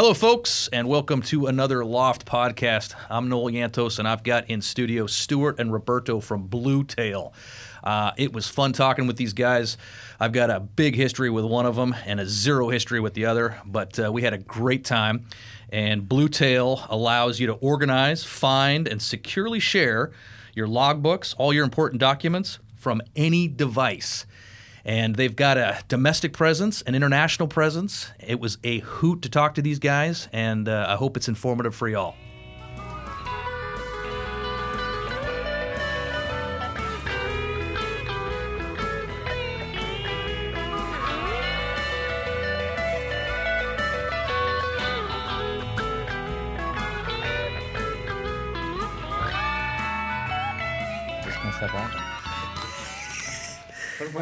Hello, folks, and welcome to another Loft podcast. I'm Noel Yantos, and I've got in studio Stuart and Roberto from Blue Tail. Uh, it was fun talking with these guys. I've got a big history with one of them and a zero history with the other, but uh, we had a great time. And Blue Tail allows you to organize, find, and securely share your logbooks, all your important documents from any device and they've got a domestic presence, an international presence. It was a hoot to talk to these guys, and uh, I hope it's informative for y'all.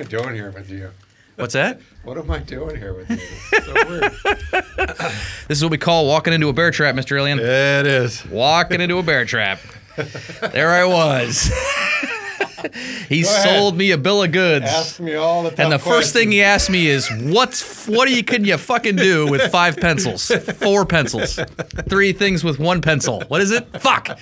Doing here with you? What's that? What am I doing here with you? It's so weird. This is what we call walking into a bear trap, Mr. Illian. it is. Walking into a bear trap. There I was. he Go ahead. sold me a bill of goods. Ask me all the and the first thing he asked me is, "What's what are you can you fucking do with five pencils, four pencils, three things with one pencil? What is it? Fuck."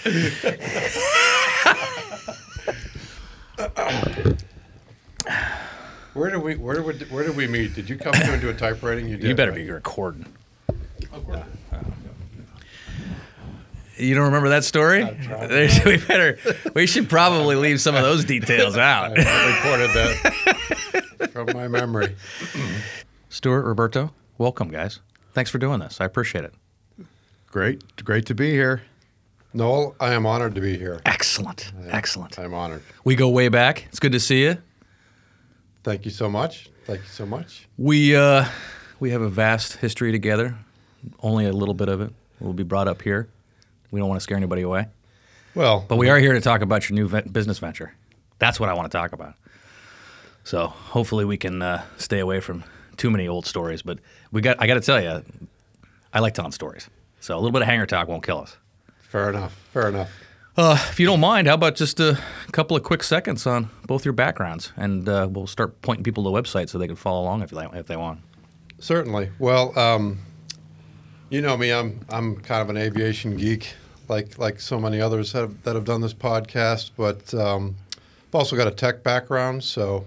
Where did we where did we where did we meet? Did you come here to do a type rating? You did. You better right? be recording. Oh, you don't remember that story? we better. We should probably leave some of those details out. I recorded that from my memory. Stuart, Roberto, welcome, guys. Thanks for doing this. I appreciate it. Great, great to be here. Noel, I am honored to be here. Excellent, excellent. I'm honored. We go way back. It's good to see you. Thank you so much. Thank you so much. We uh, we have a vast history together. Only a little bit of it will be brought up here. We don't want to scare anybody away, Well, but we are here to talk about your new ve- business venture. That's what I want to talk about. So hopefully we can uh, stay away from too many old stories. But we got I got to tell you, I like telling stories. So a little bit of hangar talk won't kill us. fair enough. Fair enough. Uh, if you don't mind, how about just a couple of quick seconds on both your backgrounds, and uh, we'll start pointing people to the website so they can follow along if they if they want. Certainly. Well, um, you know me. I'm I'm kind of an aviation geek, like like so many others that have, that have done this podcast. But um, I've also got a tech background, so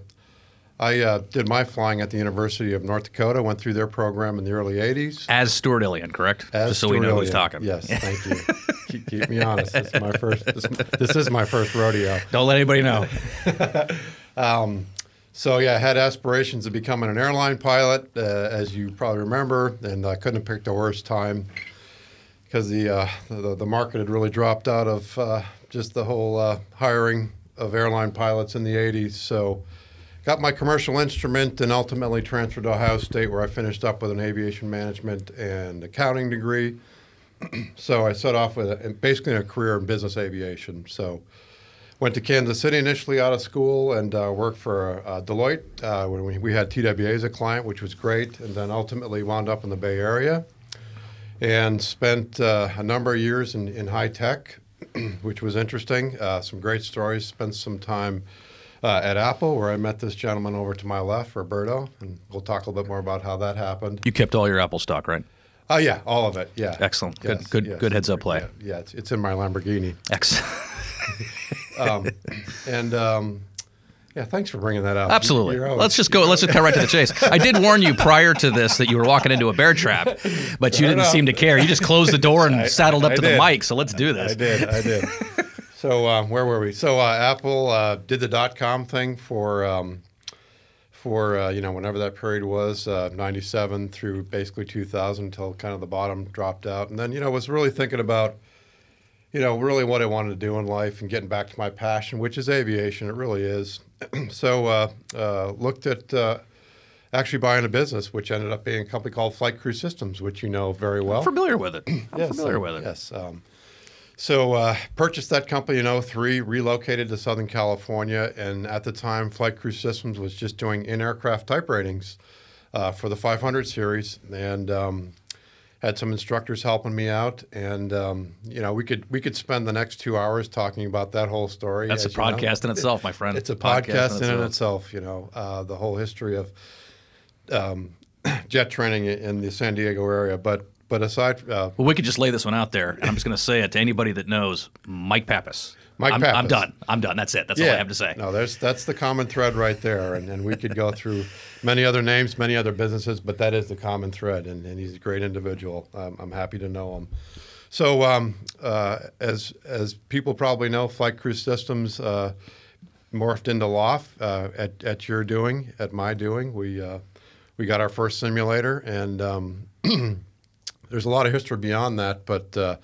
I uh, did my flying at the University of North Dakota. Went through their program in the early '80s. As Stuart Illian, correct? As just so we know who's Sterling. talking. Yes, thank you. keep, keep me honest. This is my first. This, this is my first rodeo. Don't let anybody know. So yeah, I had aspirations of becoming an airline pilot, uh, as you probably remember, and I couldn't have picked a worse time because the, uh, the the market had really dropped out of uh, just the whole uh, hiring of airline pilots in the '80s. So got my commercial instrument and ultimately transferred to Ohio State, where I finished up with an aviation management and accounting degree. so I set off with a, basically a career in business aviation. So. Went to Kansas City initially out of school and uh, worked for uh, Deloitte uh, when we, we had TWA as a client, which was great, and then ultimately wound up in the Bay Area and spent uh, a number of years in, in high tech, which was interesting. Uh, some great stories. Spent some time uh, at Apple where I met this gentleman over to my left, Roberto, and we'll talk a little bit more about how that happened. You kept all your Apple stock, right? Oh yeah, all of it. Yeah, Excellent. Good- Yes, good- yes. good heads-up play. Yeah, yeah, it's, it's in my Lamborghini. Excellent. Um, and um, yeah, thanks for bringing that up. Absolutely. Always- Let's just go. Let's just cut right to the chase. I did warn you prior to this that you were walking into a bear trap, but you didn't seem to care. You just closed the door and saddled up I to the mic. So let's do this. I did. I did. so uh, where were we? So uh, Apple uh, did the dot com thing for um, for uh, you know whenever that period was uh, '97 through basically 2000 until kind of the bottom dropped out, and then you know was really thinking about you know really what I wanted to do in life and getting back to my passion, which is aviation. It really is. so uh, uh, looked at. Uh, Actually, buying a business, which ended up being a company called Flight Crew Systems, which you know very well. I'm familiar with it. I'm Yes, familiar with it. Yes. Um, so uh, purchased that company in 03, relocated to Southern California, and at the time, Flight Crew Systems was just doing in-aircraft type ratings uh, for the 500 series, and um, had some instructors helping me out, and um, you know we could we could spend the next two hours talking about that whole story. That's a as you know. podcast in itself, my friend. It's a podcast, in, and itself. You know, uh, the whole history of um, jet training in the San Diego area. But but aside, uh, Well, we could just lay this one out there, and I'm just going to say it to anybody that knows Mike Pappas. Mike I'm, I'm done. I'm done. That's it. That's all I have to say. No, there's that's the common thread right there, and, and we could go through many other names, many other businesses, but that is the common thread, and, and he's a great individual. Um, I'm happy to know him. So, um, uh, as as people probably know, Flight Crew Systems uh, morphed into Loft uh, at at your doing, at my doing. We uh, we got our first simulator, and um, there's a lot of history beyond that, but uh,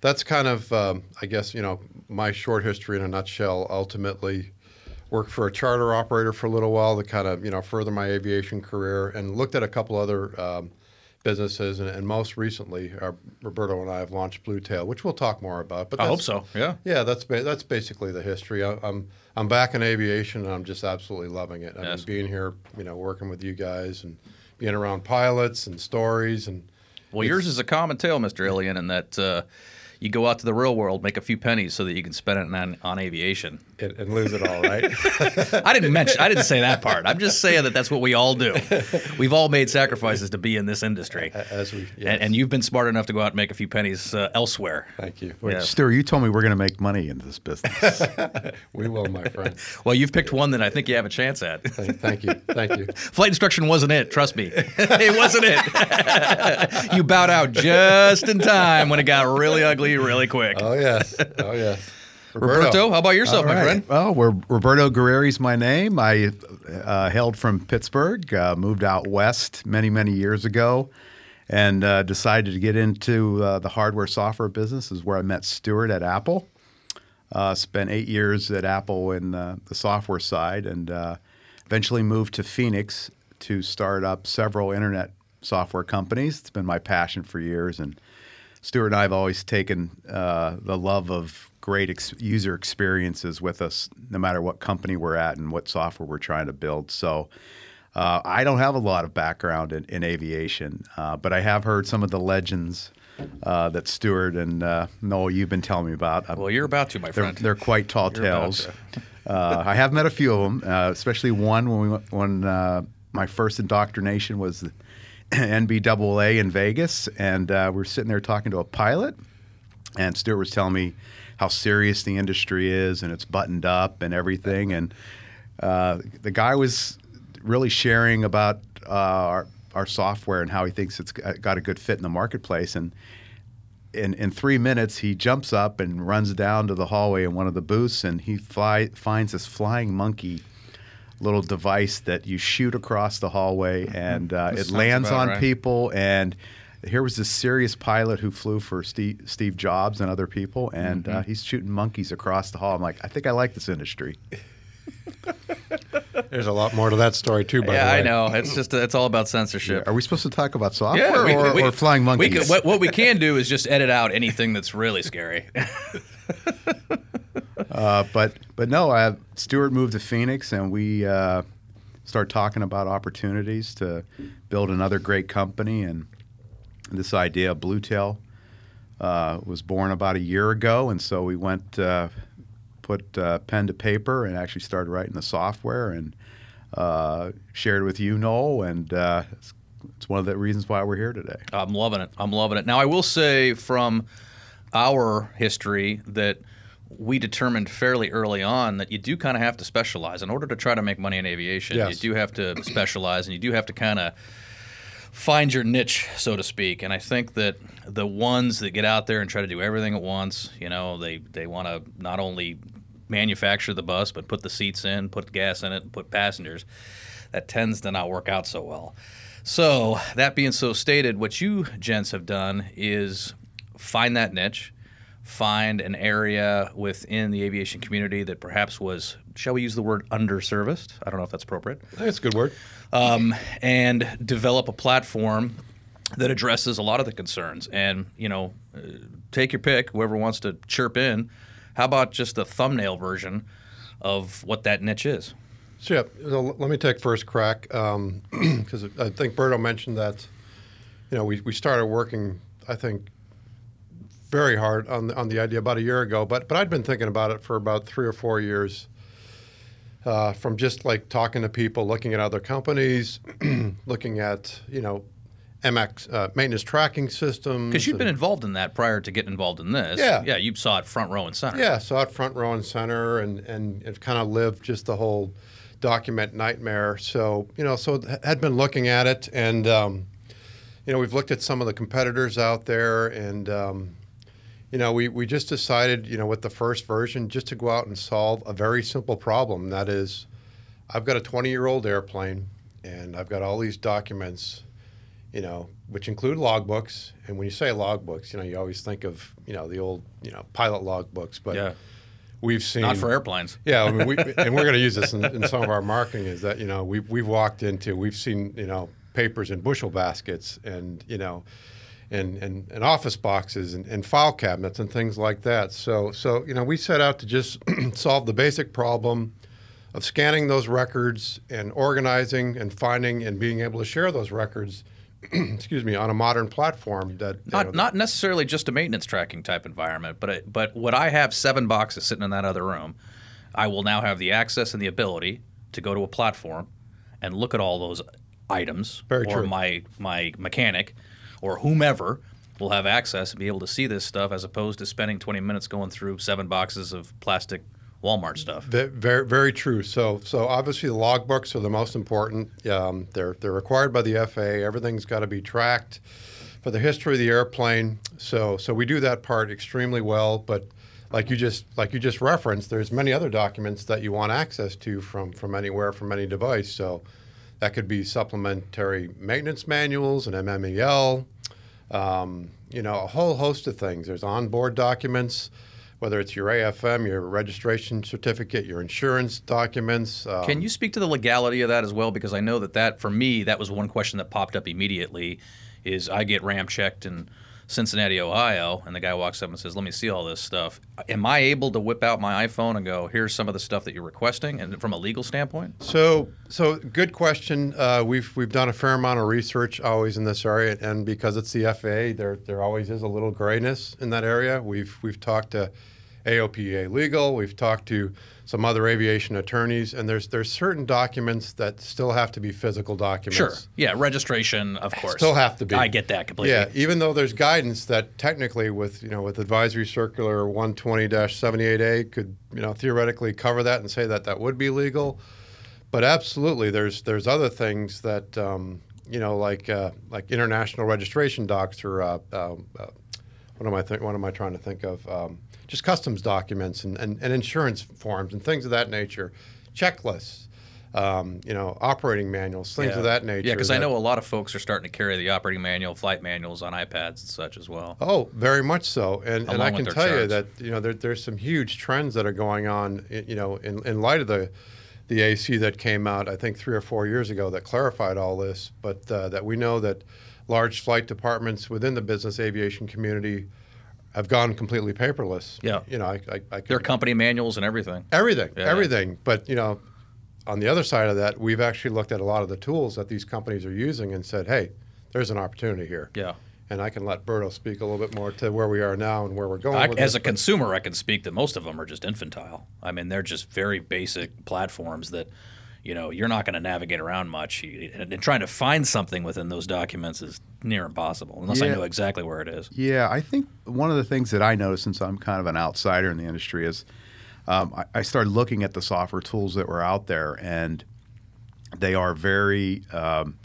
that's kind of, um, I guess, you know, my short history in a nutshell. Ultimately, worked for a charter operator for a little while to kind of, you know, further my aviation career, and looked at a couple other um, businesses, and, and most recently, uh, Roberto and I have launched Blue Tail, which we'll talk more about. But I hope so. Yeah. Yeah, that's ba- that's basically the history. I, I'm I'm back in aviation, and I'm just absolutely loving it. I Yes. mean, being here, you know, working with you guys, and being around pilots and stories, and Well, yours is a common tale, Mr. Illian, in that uh, you go out to the real world, make a few pennies so that you can spend it on, on aviation. And, and lose it all, right? I didn't mention, I didn't say that part. I'm just saying that that's what we all do. We've all made sacrifices to be in this industry. As we, yes. And, and you've been smart enough to go out and make a few pennies uh, elsewhere. thank you. Yeah. Stuart, you told me we're going to make money in this business. We will, my friend. Well, you've picked one that I think you have a chance at. Thank, thank you, thank you. Flight instruction wasn't it. Trust me, it wasn't it. you bowed out just in time when it got really ugly, really quick. Oh yes, oh yes. Roberto, how about yourself, my right. friend? Well, we're, Roberto Guerreri's my name. I uh, hailed from Pittsburgh, uh, moved out west many, many years ago, and uh, decided to get into uh, the hardware software business. Is where I met Stuart at Apple. Uh, spent eight years at Apple in uh, the software side, and uh, eventually moved to Phoenix to start up several internet software companies. It's been my passion for years, and Stuart and I have always taken uh, the love of great ex- user experiences with us, no matter what company we're at and what software we're trying to build. So. Uh, I don't have a lot of background in, in aviation, uh, but I have heard some of the legends uh, that Stuart and uh, Noel you've been telling me about. Uh, Well, you're about to, my they're, friend. they're quite tall You're tales. Uh, I have met a few of them, uh, especially one when we went, when uh, my first indoctrination was the NBAA in Vegas, and uh, we were sitting there talking to a pilot, and Stuart was telling me how serious the industry is and it's buttoned up and everything, and uh, the guy was really sharing about uh, our, our software and how he thinks it's got a good fit in the marketplace, and in, in three minutes, he jumps up and runs down to the hallway in one of the booths, and he fly, finds this flying monkey little device that you shoot across the hallway, and uh, it lands on right. people. And here was this serious pilot who flew for Steve, Steve Jobs and other people, and Mm-hmm. uh, he's shooting monkeys across the hall. I'm like, I think I like this industry. There's a lot more to that story too. By yeah, the way, I know. It's just it's all about censorship. Are we supposed to talk about software we- or, we- or flying we monkeys? could- what, what we can do is just edit out anything that's really scary. Uh, but but no, uh, Stuart moved to Phoenix, and we uh, started talking about opportunities to build another great company. And this idea of Bluetail uh, was born about a year ago, and so we went uh, put uh, pen to paper and actually started writing the software and uh, shared with you, Noel, and uh, it's, it's one of the reasons why we're here today. I'm loving it. I'm loving it. Now, I will say from our history that we determined fairly early on that you do kind of have to specialize in order to try to make money in aviation. Yes. You do have to specialize, and you do have to kind of find your niche, so to speak. And I think that the ones that get out there and try to do everything at once, you know, they they want to not only manufacture the bus but put the seats in, put gas in it, and put passengers. That tends to not work out so well. So that being so stated, what you gents have done is find that niche, find an area within the aviation community that perhaps was, shall we use the word underserviced? I don't know if that's appropriate That's a good word. Um, and develop a platform that addresses a lot of the concerns. And you know, uh, take your pick. Whoever wants to chirp in. How about just a thumbnail version of what that niche is? So let me take first crack because I think Berto mentioned that. You know, we, we started working, I think, very hard on the, on the idea about a year ago, but but I'd been thinking about it for about three or four years. Uh, from just like talking to people, looking at other companies, looking at you know MX uh, maintenance tracking systems. Because you've been involved in that prior to getting involved in this. Yeah. Yeah, you saw it front row and center. Yeah, so out front row and center, and and it kind of lived just the whole document nightmare. So you know, so had been looking at it, and um, you know, we've looked at some of the competitors out there, and um, you know, we we just decided, you know, with the first version, just to go out and solve a very simple problem. That is, I've got a 20 year old airplane, and I've got all these documents. You know, which include logbooks, and when you say logbooks, you know, you always think of you know the old you know pilot logbooks, but Yeah. we've seen Not for airplanes. yeah, I mean, we, and we're going to use this in, in some of our marketing. Is that you know we've we've walked into we've seen you know papers in bushel baskets and you know and and, and office boxes and, and file cabinets and things like that. So so you know we set out to just solve the basic problem of scanning those records and organizing and finding and being able to share those records. excuse me, on a modern platform that Not know, not necessarily just a maintenance tracking type environment, but it, but would I have seven boxes sitting in that other room? I will now have the access and the ability to go to a platform and look at all those items, Very or true. my my mechanic or whomever will have access and be able to see this stuff as opposed to spending 20 minutes going through seven boxes of plastic Walmart stuff. Very, very true. So, so obviously the logbooks are the most important. Um, they're they're required by the FAA. Everything's got to be tracked for the history of the airplane. So, so we do that part extremely well. But like you just like you just referenced, there's many other documents that you want access to from from anywhere from any device. So that could be supplementary maintenance manuals and MMEL. Um, you know, a whole host of things. There's onboard documents, whether it's your AFM, your registration certificate, your insurance documents. Um, Can you speak to the legality of that as well? Because I know that that for me that was one question that popped up immediately. Is I get ramp checked in Cincinnati, Ohio, and the guy walks up and says, "Let me see all this stuff." Am I able to whip out my iPhone and go, "Here's some of the stuff that you're requesting," and from a legal standpoint? So, so good question. Uh, we've we've done a fair amount of research always in this area, and because it's the FAA, there there always is a little grayness in that area. We've we've talked to AOPA Legal, we've talked to some other aviation attorneys, and there's there's certain documents that still have to be physical documents. Sure. Yeah, registration, of course. Still have to be. I get that completely. Yeah, even though there's guidance that technically with you know with advisory circular 120-78A could you know theoretically cover that and say that that would be legal, but absolutely there's there's other things that um, you know like uh, like international registration docs or uh, uh, uh, what am I think what am I trying to think of um, just customs documents and, and, and insurance forms and things of that nature, checklists. Um, you know, operating manuals, things Yeah. of that nature. Yeah, because I know a lot of folks are starting to carry the operating manual, flight manuals on iPads and such as well. Oh, very much so, and and I can tell you that you know there, there's some huge trends that are going on. You know, in, in light of the the AC that came out, I think three or four years ago that clarified all this, but uh, that we know that large flight departments within the business aviation community have gone completely paperless. Yeah. you know, I, I, I Their company manuals and everything. everything, Yeah. everything. But you know, on the other side of that, we've actually looked at a lot of the tools that these companies are using and said, hey, there's an opportunity here. Yeah. And I can let Berto speak a little bit more to where we are now and where we're going. I, as this, a but- consumer, I can speak that most of them are just infantile. I mean, they're just very basic platforms that, you know, you're not going to navigate around much. And, and trying to find something within those documents is near impossible unless I know exactly where it is. Yeah, I think one of the things that I noticed, since I'm kind of an outsider in the industry, is um, I, I started looking at the software tools that were out there, and they are very um,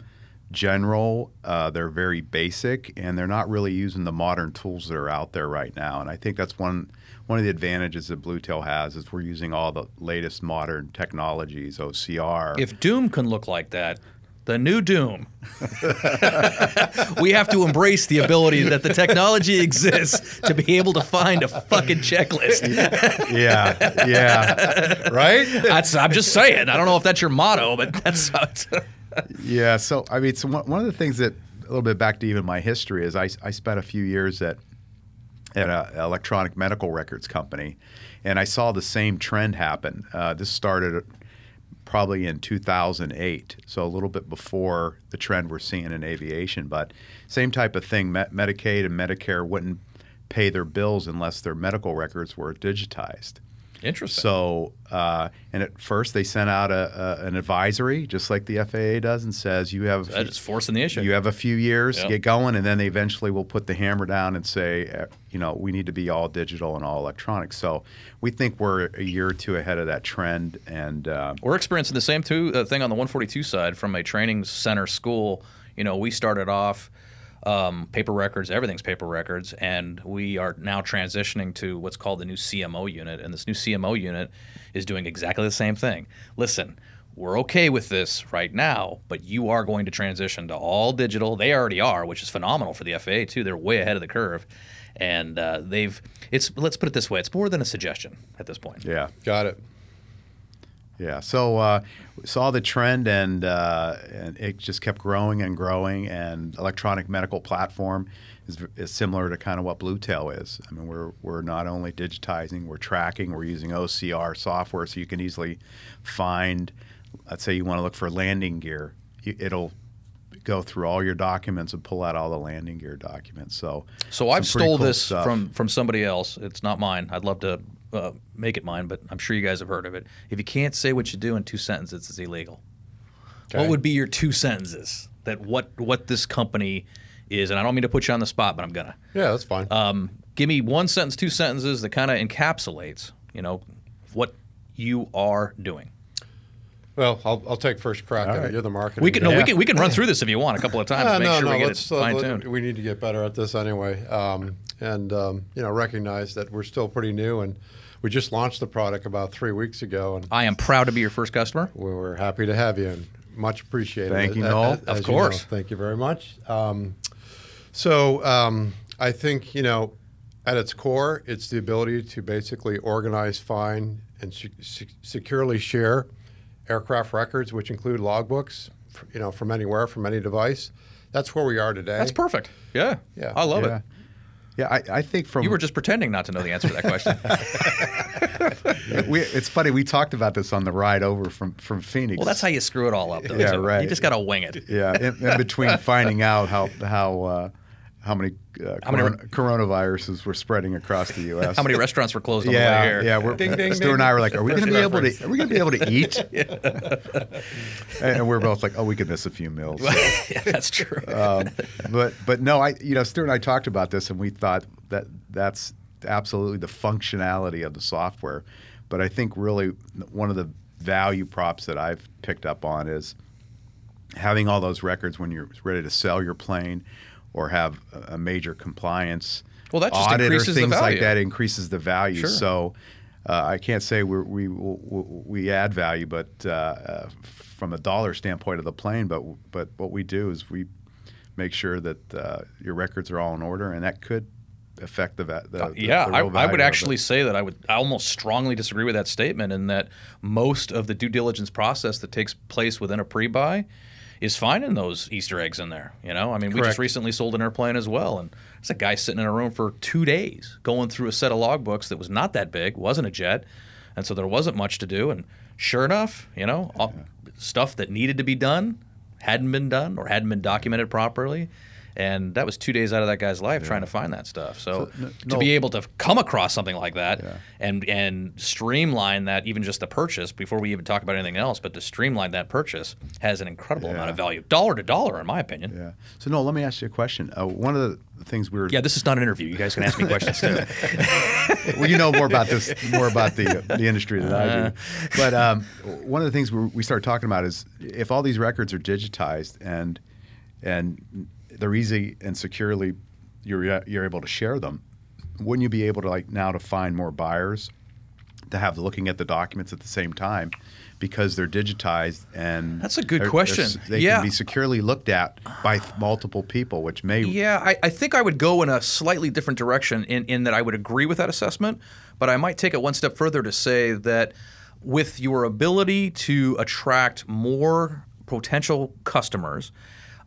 general. Uh, they're very basic, and they're not really using the modern tools that are out there right now. And I think that's one one of the advantages that Bluetail has is we're using all the latest modern technologies, OCR. If Doom can look like that, the new Doom, we have to embrace the ability that the technology exists to be able to find a fucking checklist. yeah, yeah, right. That's, I'm just saying. I don't know if that's your motto, but that's how it's. Yeah. So I mean, so one, one of the things that a little bit back to even my history is I, I spent a few years at at an electronic medical records company, and I saw the same trend happen. Uh, this started probably in 2008, so a little bit before the trend we're seeing in aviation. But same type of thing. Me- Medicaid and Medicare wouldn't pay their bills unless their medical records were digitized. Interesting. So, uh, and at first they sent out a, a, an advisory, just like the FAA does, and says you have That is forcing the issue. you have a few years Yeah. to get going, and then they eventually will put the hammer down and say, uh, you know, we need to be all digital and all electronic. So, we think we're a year or two ahead of that trend, and uh, We're experiencing the same too, uh, thing on the 142 side from a training center school. You know, we started off um, paper records, everything's paper records, and we are now transitioning to what's called the new CMO unit. And this new CMO unit is doing exactly the same thing. Listen, we're okay with this right now, but you are going to transition to all digital. They already are, which is phenomenal for the FAA too. They're way ahead of the curve, and uh, they've. It's let's put it this way: it's more than a suggestion at this point. yeah, Got it. Yeah, so uh, we saw the trend, and uh, and it just kept growing and growing. And electronic medical platform is, is similar to kind of what Bluetail is. I mean, we're we're not only digitizing, we're tracking, we're using OCR software, so you can easily find. Let's say you want to look for landing gear, it'll go through all your documents and pull out all the landing gear documents. So, So I've stole cool this stuff. from from somebody else. It's not mine. I'd love to uh, make it mine, but I'm sure you guys have heard of it. If you can't say what you do in two sentences, it's illegal. What would be your two sentences that what what this company is? And I don't mean to put you on the spot, but I'm gonna. Yeah, that's fine. Um, give me one sentence, two sentences that kind of encapsulates, you know, what you are doing. Well, I'll, I'll take first crack at right. it. You're the marketing. We can no, we can we can run through this if you want a couple of times. Uh, to make no, sure no, we get let's, it uh, fine let- tuned. we need to get better at this anyway, um, and um, you know, recognize that we're still pretty new, and we just launched the product about three weeks ago, and I am proud to be your first customer. we we're happy to have you, and much appreciated. Thank you, A- a- Noel. as Of you know. course. thank you very much. Um, so um, I think you know, at its core, it's the ability to basically organize, find, and se- se- securely share aircraft records, which include logbooks, you know, from anywhere, from any device. That's where we are today. That's perfect. Yeah, Yeah. I love yeah. it. Yeah, I, I think from You were just pretending not to know the answer to that question. we, it's funny we talked about this on the ride over from from Phoenix. well, that's how you screw it all up, though. Yeah, too. You just got to wing it. yeah, in, in between finding out how how uh, how many, uh, How many- corona- coronaviruses were spreading across the U.S. How many restaurants were closed on the way Yeah, yeah. We're, Ding, ding, Stu and. I were like, "Are we going to be able to? Are we going to be able to eat?" and we're both like, "Oh, we could miss a few meals." yeah, that's true. um, but but no, I you know Stu and I talked about this, and we thought that that's absolutely the functionality of the software. But I think really one of the value props that I've picked up on is having all those records when you're ready to sell your plane or have a major compliance Well, that just audit or things like that increases the value. Sure. So uh, I can't say we're, we we we add value, but uh, uh, from a dollar standpoint of the plane, but but what we do is we make sure that uh, your records are all in order, and that could affect the, va- the, the yeah, the I, I would actually say that I would I almost strongly disagree with that statement in that most of the due diligence process that takes place within a pre-buy is finding those Easter eggs in there. You know, I mean, we just recently sold an airplane as well, and it's a guy sitting in a room for two days going through a set of logbooks that was not that big, wasn't a jet, and so there wasn't much to do. And sure enough, you know, all- stuff that needed to be done hadn't been done or hadn't been documented properly. And that was two days out of that guy's life trying to find that stuff. So, no- to no- be able to come across something like that Yeah. and and streamline that, even just the purchase before we even talk about anything else, but to streamline that purchase has an incredible amount of value, dollar to dollar, in my opinion. Yeah. So no, let me ask you a question. Uh, one of the things we were Yeah, this is not an interview. You guys can ask me questions too. well, you know more about this, more about the the industry than I do. But um, one of the things we, we started talking about is if all these records are digitized and and they're easy and securely, you're you're able to share them. Wouldn't you be able to like now to find more buyers to have looking at the documents at the same time? Because they're digitized and That's a good they're- question. they're They Yeah. can be securely looked at by th- multiple people, which may Yeah, I, I think I would go in a slightly different direction in, in that I would agree with that assessment, but I might take it one step further to say that with your ability to attract more potential customers,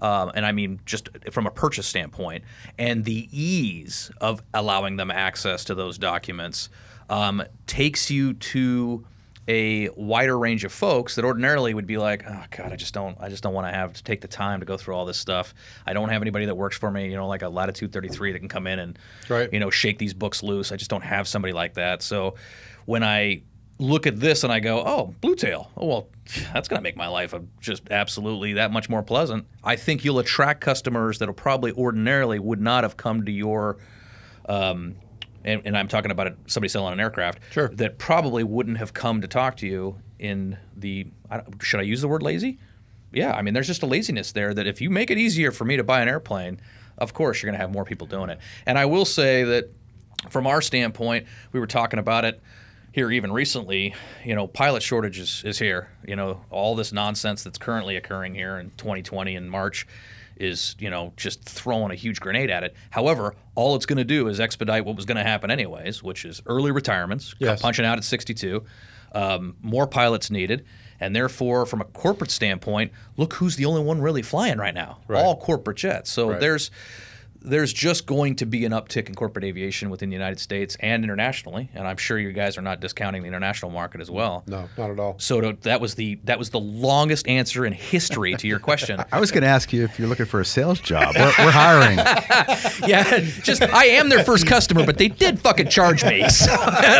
um, and I mean just from a purchase standpoint, and the ease of allowing them access to those documents um, takes you to a wider range of folks that ordinarily would be like, oh god, I just don't, I just don't want to have to take the time to go through all this stuff. I don't have anybody that works for me, you know, like a Latitude 33 that can come in and, Right. you know, shake these books loose. I just don't have somebody like that. So when I look at this and I go, oh, Blue Tail. Oh, well, that's going to make my life just absolutely that much more pleasant. I think you'll attract customers that'll probably ordinarily would not have come to your, um, and, and I'm talking about somebody selling an aircraft, Sure. that probably wouldn't have come to talk to you in the, I don't- should I use the word lazy? Yeah, I mean, there's just a laziness there that if you make it easier for me to buy an airplane, of course you're going to have more people doing it. And I will say that from our standpoint, we were talking about it here even recently. You know, pilot shortage is, is here. You know, all this nonsense that's currently occurring here in 2020 in March is, you know, just throwing a huge grenade at it. However, all it's going to do is expedite what was going to happen anyways, which is early retirements, Yes. punching out at 62, um, more pilots needed. And therefore, from a corporate standpoint, look who's the only one really flying right now. Right. All corporate jets. So Right. there's there's just going to be an uptick in corporate aviation within the United States and internationally, and I'm sure you guys are not discounting the international market as well. No, not at all. So to, that was the that was the longest answer in history to your question. I was going to ask you if you're looking for a sales job. We're, we're hiring. yeah, just I am their first customer, but they did fucking charge me. So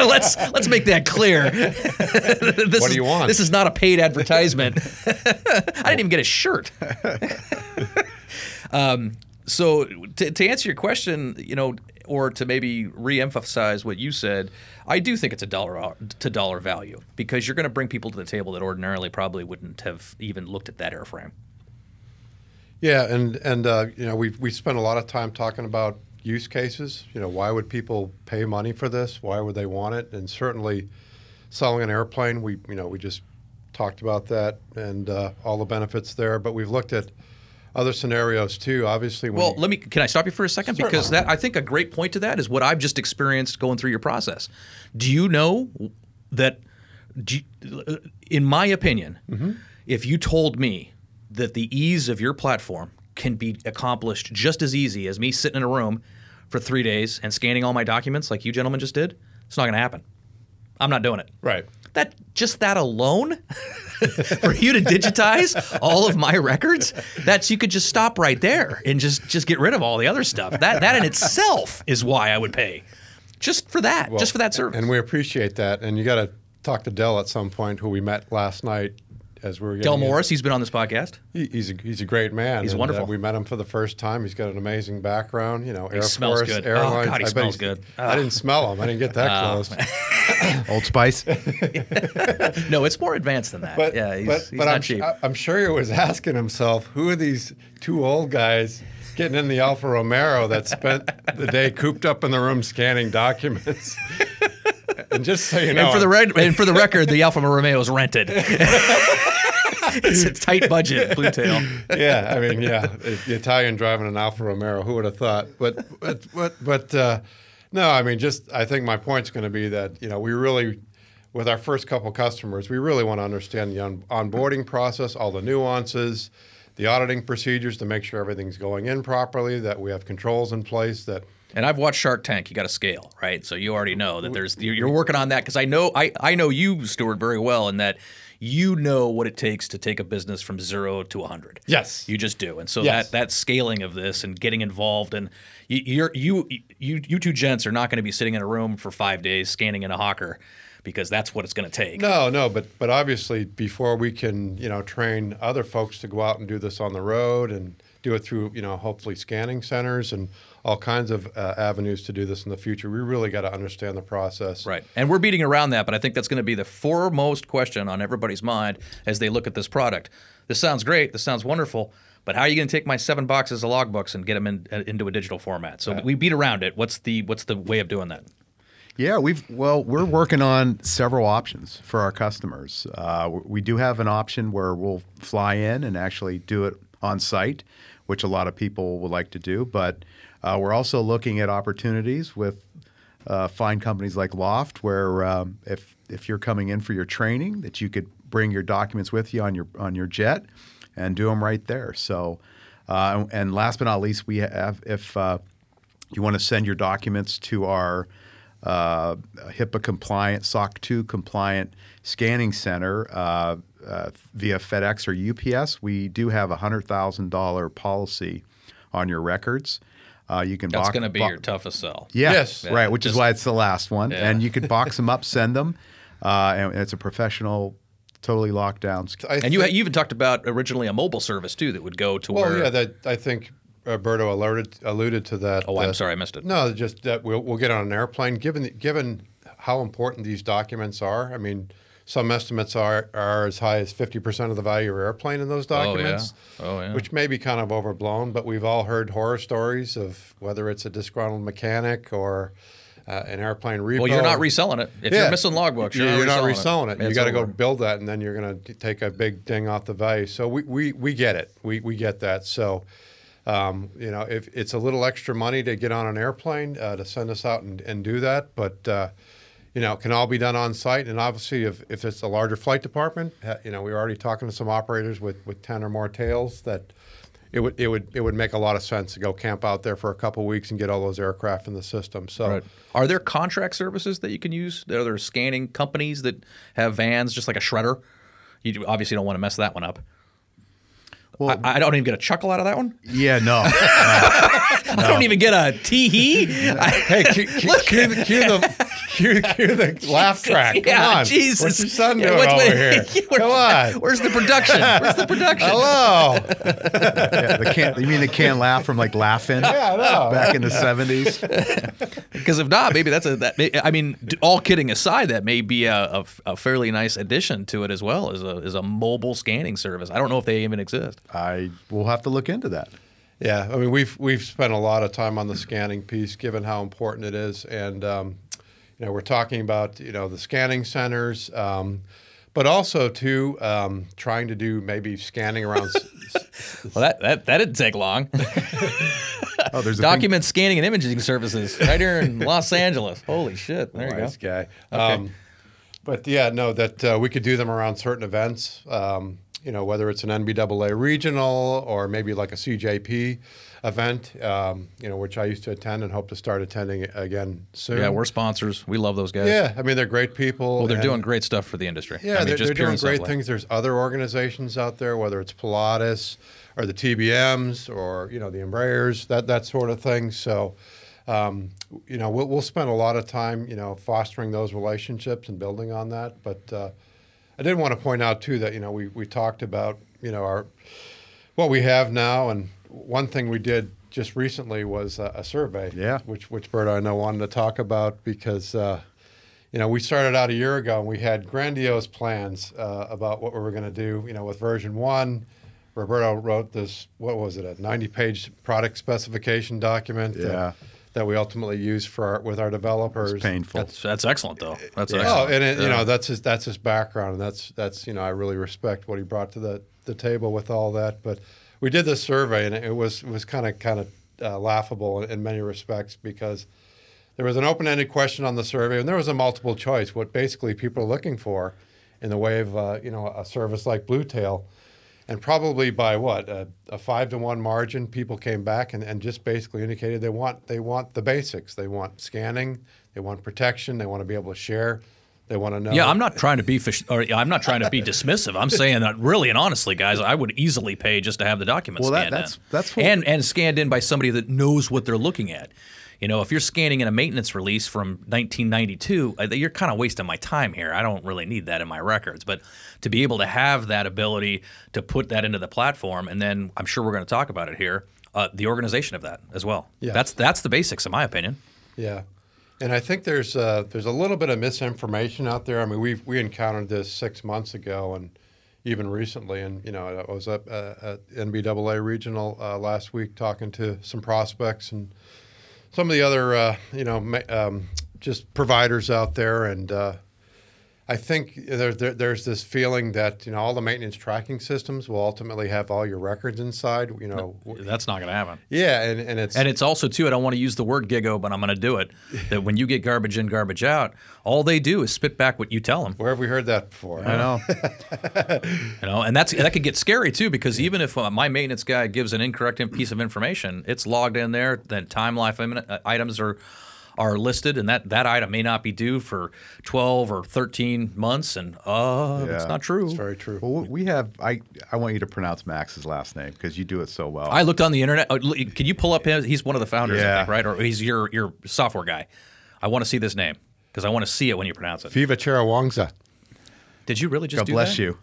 let's let's make that clear. This What do is- you want? This is not a paid advertisement. I didn't even get a shirt. um, so to, to answer your question, you know, or to maybe re-emphasize what you said, I do think it's a dollar to dollar value because you're going to bring people to the table that ordinarily probably wouldn't have even looked at that airframe. Yeah, and and uh, you know we we spent a lot of time talking about use cases. You know, why would people pay money for this? Why would they want it? And certainly, selling an airplane, we you know we just talked about that and uh, all the benefits there. But we've looked at other scenarios too. Obviously, Well, you- let me. Can I stop you for a second? Because that I think a great point to that is what I've just experienced going through your process. Do you know that? You- in my opinion, Mm-hmm. if you told me that the ease of your platform can be accomplished just as easy as me sitting in a room for three days and scanning all my documents like you gentlemen just did, it's not going to happen. I'm not doing it. right. That just that alone for you to digitize all of my records, that's you could just stop right there and just just get rid of all the other stuff. That that in itself is why I would pay. Just for that, just for that service. And we appreciate that. And you got to talk to Dell at some point, who we met last night as we were getting Del in. Morris, he's been on this podcast. He, he's a he's a great man. He's and, wonderful. Uh, we met him for the first time. He's got an amazing background. You know, Air smells Force, good. Oh. God, he I smells he's- good. I didn't smell him. I didn't get that Oh, close. Old Spice. No, it's more advanced than that. But yeah, he's, but, he's but not I'm, cheap. I- I'm sure he was asking himself, who are these two old guys getting in the Alfa Romero that spent the day cooped up in the room scanning documents? and just so you know, and for the red, and for the record, the Alfa Romeo is rented. it's a tight budget, Blue Tail. yeah, I mean, yeah, the Italian driving an Alfa Romero, who would have thought? But but but but uh, no, I mean, just I think my point's going to be that you know we really, with our first couple customers, we really want to understand the on- onboarding process, all the nuances, the auditing procedures to make sure everything's going in properly, that we have controls in place, that And I've watched Shark Tank. You got to scale, right? So you already know that there's you're you're working on that because I know I I know you, Stuart, very well, and that you know what it takes to take a business from zero to 100. Yes. you just do. And so Yes. that that scaling of this and getting involved and you, you're you you you two gents are not going to be sitting in a room for five days scanning in a hawker because that's what it's going to take. No, no, but but obviously before we can you know train other folks to go out and do this on the road and do it through you know hopefully scanning centers and all kinds of uh, avenues to do this in the future, we really got to understand the process. Right. And we're beating around that, but I think that's going to be the foremost question on everybody's mind as they look at this product. This sounds great. This sounds wonderful. But how are you going to take my seven boxes of logbooks and get them in, uh, into a digital format? So we beat around it. What's the what's the way of doing that? Yeah, we've well, we're working on several options for our customers. Uh, we do have an option where we'll fly in and actually do it on site, which a lot of people would like to do. But uh, we're also looking at opportunities with uh, fine companies like Loft, where um, if if you're coming in for your training, that you could bring your documents with you on your on your jet and do them right there. So, uh, and last but not least, we have if uh, you want to send your documents to our uh, HIPAA compliant, SOC 2 compliant scanning center uh, via FedEx or UPS, we do have a $100,000 policy on your records. Uh, you can That's box- going to be bo- your toughest sell. yeah, Yes. right, which is why it's the last one. Yeah. And you could box them up, send them, uh, and it's a professional, totally locked down. sc- I And you, you even talked about originally a mobile service too that would go to well, where. yeah, that I think Roberto alerted alluded to that. oh, I'm that- sorry, I missed it. No, just that we'll, we'll get on an airplane. Given given how important these documents are, I mean, some estimates are are as high as fifty percent of the value of an airplane in those Oh, yeah. documents. Oh, yeah. Which may be kind of overblown, but we've all heard horror stories of whether it's a disgruntled mechanic or uh, an airplane repo. Well, you're not reselling it. If Yeah. you're missing logbooks, you're, Yeah, not, reselling reselling it. You got to go build that, and then you're going to take a big ding off the value. So we, we, we get it. We, we get that. So, um, you know, if it's a little extra money to get on an airplane uh, to send us out and, and do that, but uh, you know, can all be done on site. And obviously, if, if it's a larger flight department, uh, you know, we are already talking to some operators with, with ten or more tails that. It would, it would it would make a lot of sense to go camp out there for a couple weeks and get all those aircraft in the system. So Right. Are there contract services that you can use? Are there scanning companies that have vans just like a shredder? You obviously don't want to mess that one up. Well, I, I don't even get a chuckle out of that one. yeah, no. I don't even get a tee hee. Hey, cue, cue, cue, the, cue the cue, cue the laugh track. Come yeah, on, Jesus. what's your son Yeah, doing what's- over here? Where- Come on. Where's the production? Where's the production? Hello. yeah, the can't, you mean the can't laugh from like laughing Yeah, I know. back in the 70s? Because if not, maybe that's a. That, may- I mean, all kidding aside, that may be a, a, a fairly nice addition to it as well as a as a mobile scanning service. I don't know if they even exist. I will have to look into that. Yeah, I mean we've we've spent a lot of time on the scanning piece, given how important it is, and um, you know we're talking about you know the scanning centers, um, but also too um, trying to do maybe scanning around. s- Well, that that, that didn't take long. Oh, there's a thing- Document scanning and imaging services right here in Los Angeles. Holy shit! There you go. Nice guy. Um, but yeah, no, that uh, we could do them around certain events. Um, you know, whether it's an NBAA regional or maybe like a CJP event. Um, you know, which I used to attend and hope to start attending again soon. Yeah, we're sponsors. We love those guys. Yeah, I mean they're great people. Well, they're doing great stuff for the industry. Yeah, I mean, they're, just they're doing great things. There's other organizations out there, whether it's Pilatus or the TBMs or you know the Embraers, that that sort of thing. So, um, you know, we'll, we'll spend a lot of time, you know, fostering those relationships and building on that. But uh, I did want to point out too that you know we we talked about you know our what we have now, and one thing we did just recently was a, a survey. Yeah. Which which Bert I know wanted to talk about because. Uh, you know, we started out a year ago and we had grandiose plans uh, about what we were going to do. You know, with version one, Roberto wrote this, what was it, a 90 page product specification document Yeah. that, that we ultimately use for our, with our developers. It's painful. That's that's excellent though. That's Oh, excellent. and it, you know that's his that's his background, and that's that's you know I really respect what he brought to the the table with all that. But we did this survey, and it was it was kind of kind of uh, laughable in, in many respects because there was an open ended question on the survey, and there was a multiple choice. What basically people are looking for in the way of uh, you know a service like Bluetail. And probably by what a, a five to one margin, people came back and, and just basically indicated they want they want the basics. They want scanning, they want protection, they want to be able to share, they want to know. Yeah, I'm not trying to be fish, or I'm not trying to be dismissive. I'm saying that really and honestly, guys, I would easily pay just to have the documents Well, that- scanned that's- in. that's what- and and scanned in by somebody that knows what they're looking at. You know, if you're scanning in a maintenance release from 1992, uh, you're kind of wasting my time here. I don't really need that in my records, but to be able to have that ability to put that into the platform, and then I'm sure we're going to talk about it here, uh, the organization of that as well. Yeah. That's that's the basics, in my opinion. Yeah, and I think there's uh, there's a little bit of misinformation out there. I mean, we we encountered this six months ago, and even recently. And you know, I was up uh, at NBAA regional uh, last week talking to some prospects and some of the other uh, you know um, just providers out there, and uh, I think there, there, there's this feeling that you know all the maintenance tracking systems will ultimately have all your records inside. You know, w- That's not going to happen. yeah, and, and it's And it's also too. I don't want to use the word gigo, but I'm going to do it. That when you get garbage in, garbage out, all they do is spit back what you tell them. where have we heard that before? I know. You know, and that's that could get scary too because even if uh, my maintenance guy gives an incorrect piece of information, it's logged in there. Then time life im- uh, items are are listed, and that that item may not be due for 12 or 13 months, and uh, that's not true. It's very true. Well, we have. I I want you to pronounce Max's last name because you do it so well. I looked on the internet. Oh, Can you pull up his? He's one of the founders, Yeah. think, right? Or he's your your software guy. I want to see this name because I want to see it when you pronounce it. Viva Cherawangsa. Did you really just God do bless that? you.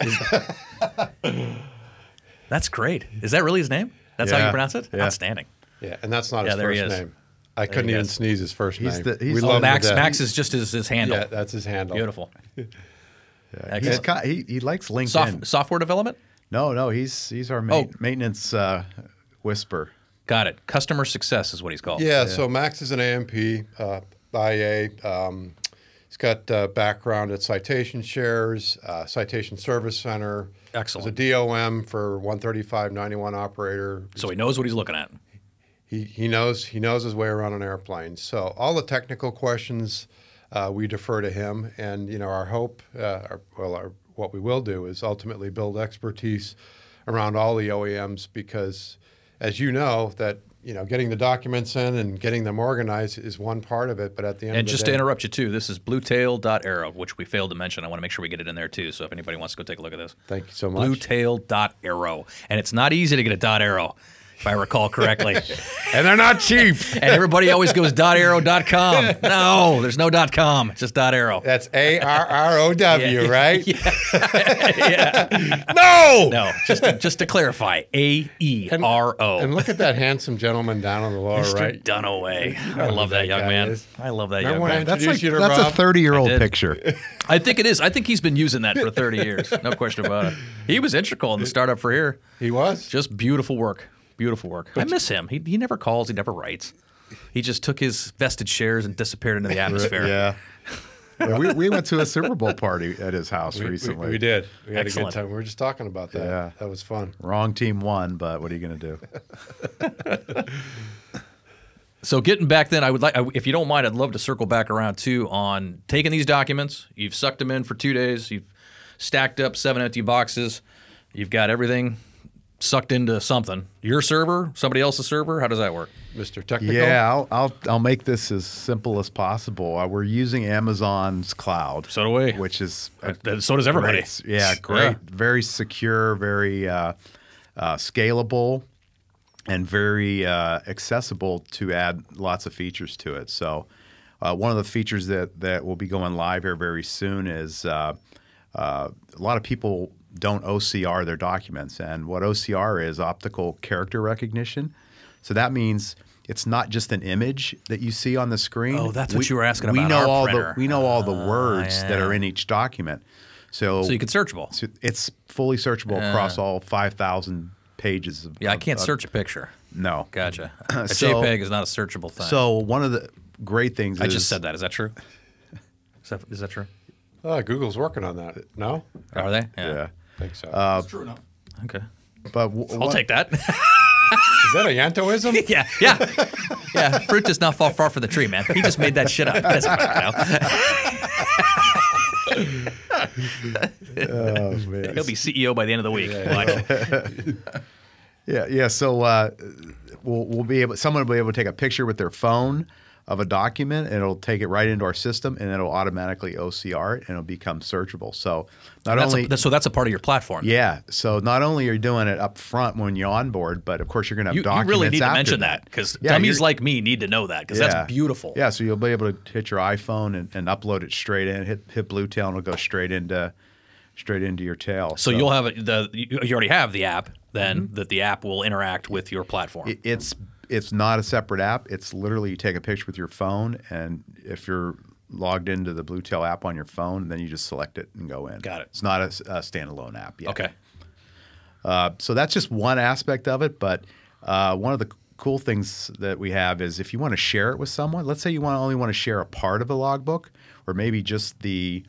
That's great. Is that really his name? That's how you pronounce it? Yeah. Outstanding. Yeah, and that's not Yeah, his there he first is. name. I couldn't even is. sneeze his first He's name. the- he's we the- love Max. Max is just his, his handle. Yeah, that's his handle. Beautiful. Yeah, he's Excellent. ki- he, he likes LinkedIn. Soft, software development. No, no, he's he's our ma- Oh. maintenance uh, whisper. Got it. Customer success is what he's called. Yeah, so Max is an A&P, uh, IA. Um, he's got uh, background at Citation Shares, uh, Citation Service Center. Excellent. He's a DOM for 13591 operator. So he knows what he's looking at. He, he knows he knows his way around an airplane. So all the technical questions uh, we defer to him, and you know our hope, uh, our, well, our, what we will do is ultimately build expertise around all the OEMs because, as you know, that you know getting the documents in and getting them organized is one part of it, but at the end And just the to interrupt you too, this is bluetail.aero, which we failed to mention. I want to make sure we get it in there too. So if anybody wants to go take a look at this, thank you so much. bluetail.aero. And it's not easy to get a dot aero, if I recall correctly. And they're not cheap. and everybody always goes dot aero.com. No, there's no dot com. It's just dot aero. That's A R R O W, Yeah. right? yeah. No. No, just to, just to clarify, A E R O. And look at that handsome gentleman down on the lower Mr. right. Dunaway. I love that that young man. is. I love that Remember young when I man. That's Introduce like you to that's a thirty year old I picture. I think it is. I think he's been using that for 30 years. No question about it. He was integral in the startup for here. He was. Just beautiful work. Beautiful work. I miss him. He, he never calls. He never writes. He just took his vested shares and disappeared into the atmosphere. yeah. Yeah, we, we went to a Super Bowl party at his house We- we- recently. We, did. We had Excellent. a good time. We were just talking about that. Yeah. That was fun. Wrong team won, but what are you going to do? So getting back then, I would like, I- if you don't mind, I'd love to circle back around too on taking these documents. You've sucked them in for two days. You've stacked up seven empty boxes. You've got everything sucked into something. Your server, somebody else's server. How does that work? Mr. Technical. Yeah, I'll, I'll I'll make this as simple as possible. Uh, we're using Amazon's cloud, So do we. which is a Uh, So does everybody. great- yeah, great, very secure, very uh, uh, scalable, and very uh, accessible to add lots of features to it. So, uh, one of the features that that will be going live here very soon is uh, uh, a lot of people don't OCR their documents, and what OCR is optical character recognition. So that means it's not just an image that you see on the screen. Oh, that's what you were asking we about know our all printer. the we know all the Ah, words that yeah. are in each document. So, So you can searchable. so it's fully searchable across all five thousand pages. Of, Yeah, I can't of- search a picture. No. Gotcha. A So- JPEG is not a searchable thing. So one of the great things I is just said that. Is that true? Is that, is that true? Oh, Google's working on that. No? Are they? Yeah. I think so. It's true enough. Okay. But w- I'll one- take that. is that a Yantoism? yeah, yeah, yeah. Fruit does not fall far from the tree, man. He just made that shit up. He doesn't fucking know. Oh, man. He'll be CEO by the end of the week. Watch. Yeah, yeah. So uh, we'll we'll be able. Someone will be able to take a picture with their phone of a document, and it'll take it right into our system, and it'll automatically OCR it, and it'll become searchable. So not That's only a, so that's a part of your platform. yeah, so not only are you doing it up front when you're on board, but of course you're going to have You, you documents really need to mention that because Yeah, dummies like me need to know that because Yeah. that's beautiful. Yeah, so you'll be able to hit your iPhone and, and upload it straight in. Hit hit Blue Tail, and it'll go straight into straight into your tail. So you'll have a, the you you already have the app then mm-hmm. that the app will interact with your platform. It- it's it's not a separate app. It's literally you take a picture with your phone, and if you're logged into the Blue Tail app on your phone, then you just select it and go in. Got it. It's not a standalone app yet. okay. Uh, so that's just one aspect of it. But uh, one of the cool things that we have is if you want to share it with someone, let's say you want only want to share a part of the logbook, or maybe just the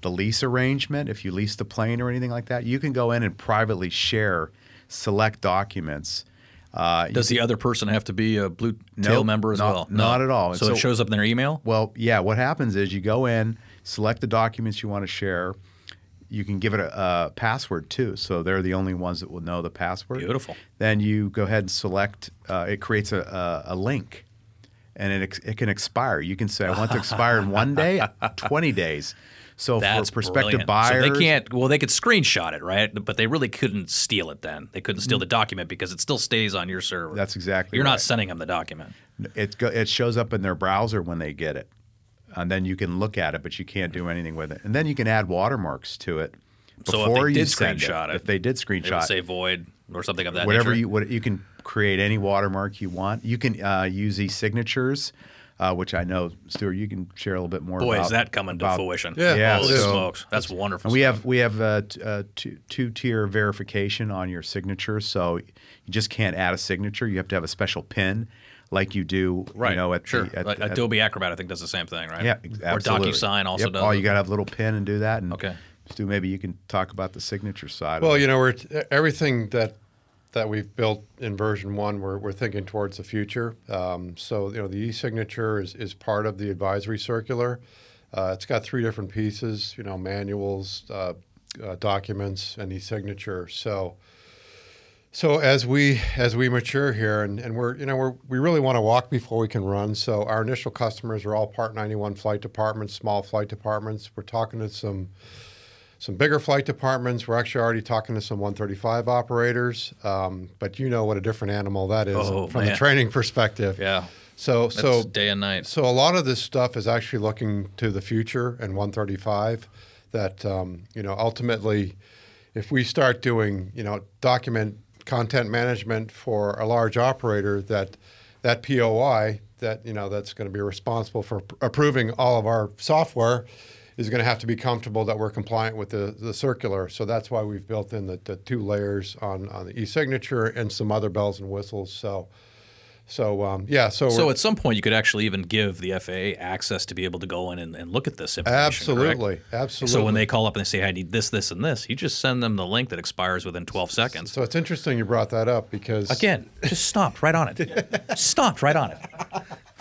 the lease arrangement. If you lease the plane or anything like that, you can go in and privately share select documents. Uh, Does the other person have to be a Blue Tail Nope, member as not- well? not at all. So, So- it shows up in their email. Well, yeah. What happens is you go in, select the documents you want to share. You can give it a, a password too, so they're the only ones that will know the password. Beautiful. Then you go ahead and select. Uh, it creates a, a, a link, and it it can expire. You can say I want to expire in one day, twenty days. So That's for prospective brilliant. buyers, So they can't. Well, they could screenshot it, right? But they really couldn't steal it. Then they couldn't Mm. steal the document because it still stays on your server. That's exactly You're right. not sending them the document. It go, it shows up in their browser when they get it, and then you can look at it, but you can't do anything with it. And then you can add watermarks to it So if before they you did send screenshot it, If they did It would screenshot, say void or something of that whatever nature. you what you can create any watermark you want. You can uh, use e-signatures, uh, which I know Stuart. You can share a little bit more. Boy, about, is that coming to fruition? Yeah, Yeah, Holy so- smokes, that's wonderful. We have we have uh, t- uh, two two tier verification on your signature, so you just can't add a signature. You have to have a special pin, like you do, right. you know, at sure. the, at, Like at- Adobe Acrobat, I think does the same thing, right? Yeah, absolutely. Or. DocuSign also yep. does. Oh, you got to have a little pin and do that. And Okay. Stu, maybe you can talk about the signature side. Well, of you know, we're everything that that we've built in version one, we're, we're thinking towards the future. Um, so, you know, the e-signature is, is part of the advisory circular. Uh, it's got three different pieces, you know, manuals, uh, uh, documents, and e-signature. So, so as we as we mature here, and, and we're you know we're, we really want to walk before we can run. So our initial customers are all Part 91 flight departments, small flight departments. We're talking to some some bigger flight departments. We're actually already talking to some 135 operators, um, but you know what a different animal that is Oh, from man. the training perspective. Yeah. So That's so day and night. so a lot of this stuff is actually looking to the future and 135. That um, you know ultimately, if we start doing you know document content management for a large operator, that that POI that you know that's going to be responsible for approving all of our software is going to have to be comfortable that we're compliant with the, the circular. So that's why we've built in the, the two layers on, on the e-signature and some other bells and whistles. So so um, yeah, so So at some point, you could actually even give the FAA access to be able to go in and, and look at this information. correct? Absolutely, absolutely. So when they call up and they say, "I need this, this, and this," you just send them the link that expires within 12 seconds. So it's interesting you brought that up because Again, just stopped right on it. stopped right on it.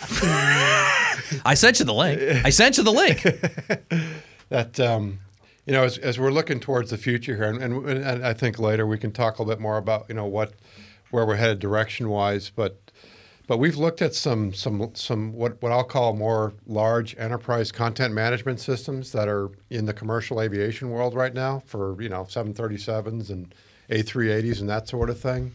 I sent you the link. I sent you the link. that um, you know as, as we're looking towards the future here, and, and, and I think later we can talk a little bit more about you know what where we're headed direction wise, but but we've looked at some some some what what I'll call more large enterprise content management systems that are in the commercial aviation world right now for you know 737s and A380s and that sort of thing.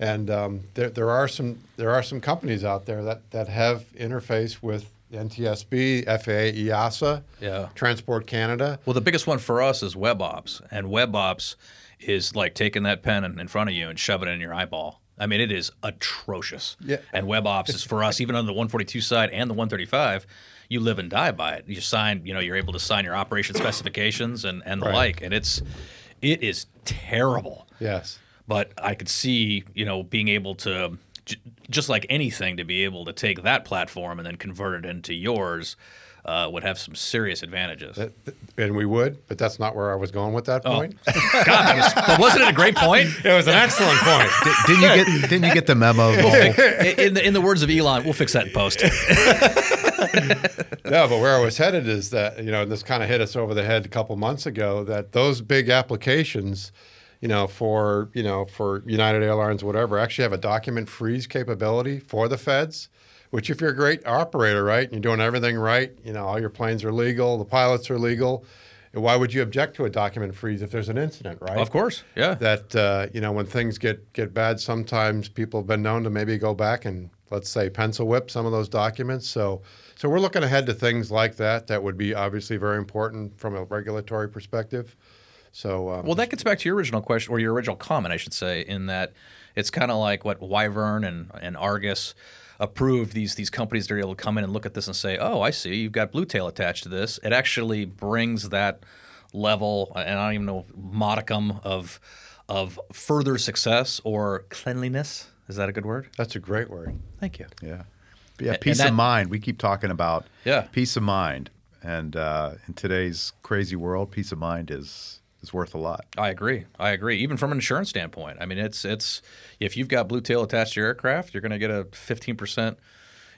And um, there, there are some there are some companies out there that, that have interface with NTSB, FAA, EASA, Yeah. Transport Canada. Well, the biggest one for us is WebOps, and WebOps is like taking that pen in front of you and shoving it in your eyeball. I mean, it is atrocious. Yeah. And WebOps is for us, even on the 142 side and the 135, you live and die by it. You sign, you know, you're able to sign your operation specifications and, and the Right. like, and it's it is terrible. Yes. But I could see, you know, being able to just like anything to be able to take that platform and then convert it into yours uh, would have some serious advantages. And we would, but that's not where I was going with that Oh. point. God, that was, but wasn't it a great point? it was an excellent point. didn't you get didn't you get the memo? In, the, in the words of Elon, we'll fix that in post. no, but where I was headed is that you know and this kind of hit us over the head a couple months ago that those big applications, you know, for you know for United Airlines, whatever, actually have a document freeze capability for the feds. Which, if you're a great operator, right, and you're doing everything right, you know, all your planes are legal, the pilots are legal. Why would you object to a document freeze if there's an incident, right? of course, yeah. that uh, you know when things get get bad, sometimes people have been known to maybe go back and let's say pencil whip some of those documents. So so we're looking ahead to things like that. That would be obviously very important from a regulatory perspective. So um, Well, that gets back to your original question, or your original comment, I should say, in that it's kind of like what Wyvern and, and Argus approved these these companies that are able to come in and look at this and say, "Oh, I see, you've got Blue Tail attached to this." It actually brings that level, and I don't even know modicum of of further success or cleanliness. Is that a good word? that's a great word. Thank you. Yeah, yeah. Peace that- of mind. We keep talking about Yeah. peace of mind, and uh, in today's crazy world, peace of mind is is worth a lot. I agree. I agree. Even from an insurance standpoint, I mean, it's it's if you've got Blue Tail attached to your aircraft, you're going to get a 15%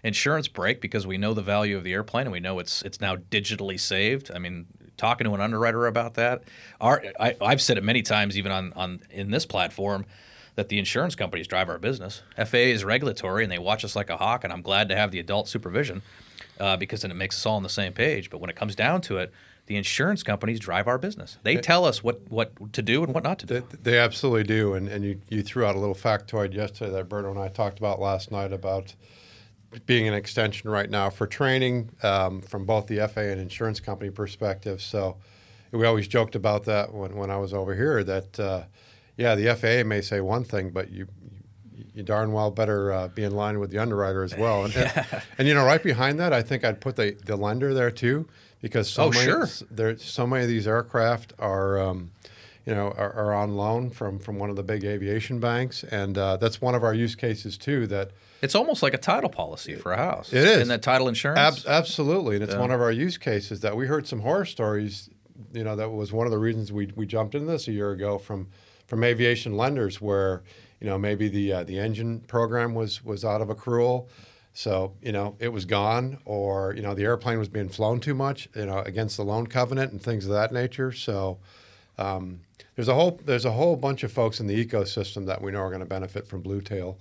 insurance break because we know the value of the airplane and we know it's it's now digitally saved. I mean, talking to an underwriter about that, our I, I've said it many times, even on on in this platform, that the insurance companies drive our business. FAA is regulatory and they watch us like a hawk, and I'm glad to have the adult supervision uh, because then it makes us all on the same page. But when it comes down to it, the insurance companies drive our business. They tell us what, what to do and what not to do. They, they absolutely do. And, and you, you threw out a little factoid yesterday that Berto and I talked about last night about being an extension right now for training um, from both the FAA and insurance company perspective. So we always joked about that when, when I was over here that, uh, yeah, the FAA may say one thing, but you, you, you darn well better uh, be in line with the underwriter as well. And, Yeah. and, and, you know, right behind that, I think I'd put the, the lender there too, because so Oh, many, sure. there, so many of these aircraft are, um, you know, are, are on loan from, from one of the big aviation banks, and uh, that's one of our use cases too. That It's almost like a title policy for a house. It is. Isn't that title insurance? ab- absolutely, and it's one of our use cases that we heard some horror stories. You know, that was one of the reasons we, we jumped into this a year ago from from aviation lenders, where you know maybe the uh, the engine program was was out of accrual. So you know it was gone, or you know the airplane was being flown too much, you know, against the loan covenant and things of that nature. So um, there's a whole there's a whole bunch of folks in the ecosystem that we know are going to benefit from Blue Tail,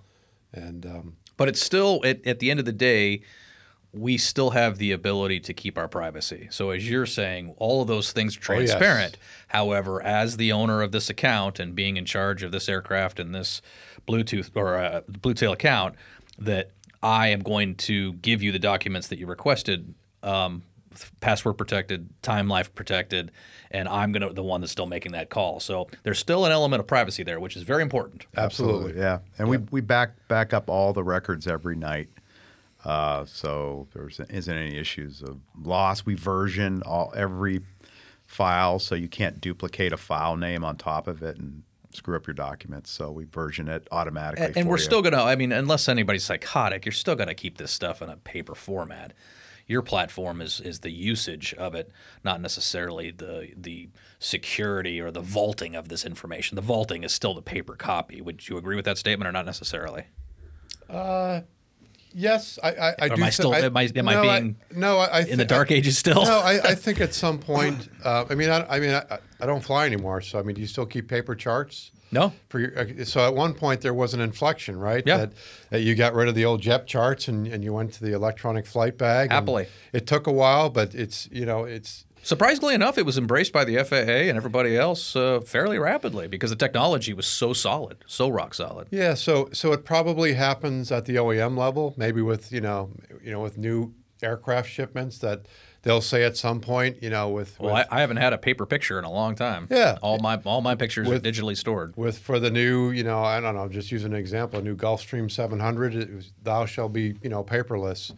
and um, But it's still at, at the end of the day, we still have the ability to keep our privacy. So as you're saying, all of those things are Oh, yes. transparent. However, as the owner of this account and being in charge of this aircraft and this Bluetooth or uh, Bluetail account, that I am going to give you the documents that you requested. Um, password protected, time life protected, and I'm gonna the one that's still making that call. So there's still an element of privacy there, which is very important. absolutely. Yeah, and we we back back up all the records every night, uh, so there isn't any issues of loss. We version all every file, so you can't duplicate a file name on top of it and screw up your documents. So we version it automatically. And, and for we're you. still gonna. I mean, unless anybody's psychotic, you're still gonna keep this stuff in a paper format. Your platform is is the usage of it, not necessarily the the security or the vaulting of this information. The vaulting is still the paper copy. Would you agree with that statement, or not necessarily? Uh, Yes, I, I, I Or do. am I still- am I- am I no, being no? I, I In the dark ages still? No, I, I think at some point. Uh, I mean, I, I mean, I, I don't fly anymore, so I mean, do you still keep paper charts? No. For your, uh, so at one point there was an inflection, right? Yeah. That, that you got rid of the old JEP charts and, and you went to the electronic flight bag. Happily. It took a while, but it's you know it's Surprisingly enough, it was embraced by the FAA and everybody else uh, fairly rapidly because the technology was so solid, so rock solid. Yeah, so so it probably happens at the OEM level, maybe with you know you know with new aircraft shipments that they'll say at some point, you know, with Well, with, I, I haven't had a paper picture in a long time. Yeah. all my all my pictures With- are digitally stored. with for the new, you know, I don't know, just use an example, a new Gulfstream 700, it was, thou shall be, you know, paperless,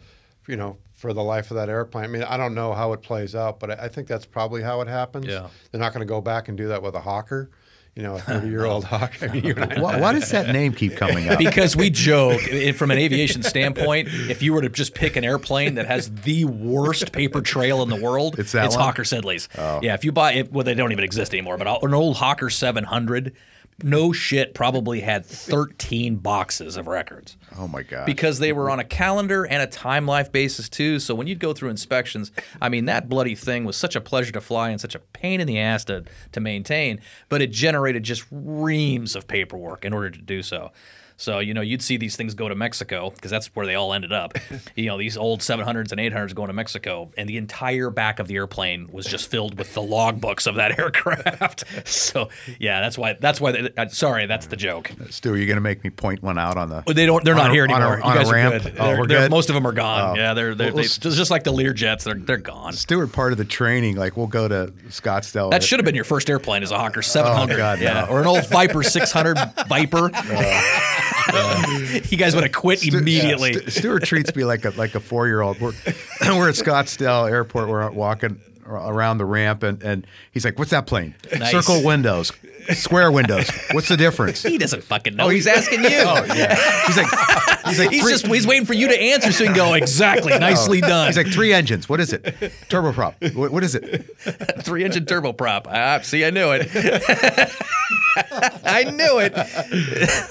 you know, for the life of that airplane. I mean, I don't know how it plays out, but I, I think that's probably how it happens. Yeah. They're not going to go back and do that with a Hawker, you know, a 30 year old Hawker. I mean, you and I- Why, why does that name keep coming up? because we joke from an aviation standpoint. If you were to just pick an airplane that has the worst paper trail in the world, It's that it's one? Hawker Siddeley's. Oh. Yeah, if you buy it, well, they don't even exist anymore. But an old Hawker 700, no shit, probably had 13 boxes of records. oh my god! because they were on a calendar and a time life basis too. So when you'd go through inspections, I mean that bloody thing was such a pleasure to fly and such a pain in the ass to to maintain, but it generated just reams of paperwork in order to do so. So you know you'd see these things go to Mexico because that's where they all ended up. you know these old 700s and 800s going to Mexico, and the entire back of the airplane was just filled with the logbooks of that aircraft. so yeah, that's why that's why. They, uh, sorry, that's the joke. Stu, are you going to make me point one out on the? They don't. They're not a- here a- anymore. on you a guys ramp? are good. Oh, we're good? Most of them are gone. Oh. Yeah, they're, they're Well, they, just like the Lear jets. They're they're gone. Stewart, part of the training, like we'll go to Scottsdale. That should have been your first airplane, as a Hawker 700. Oh, God, no. yeah, or an old Viper 600 Viper. you guys would have quit Stu- immediately. Stu- Stuart treats me like a like a four year old. We're we're at Scottsdale Airport. We're walking around the ramp, and, and he's like, "What's that plane? Nice. Circle windows, square windows. What's the difference?" he doesn't fucking know. Oh, he's asking you. Oh yeah. He's like, he's like, He's three, just he's waiting for you to answer so he can go exactly, nicely done. he's like three engines. What is it? Turboprop. What, what is it? three engine turboprop. Ah, see, I knew it. I knew it.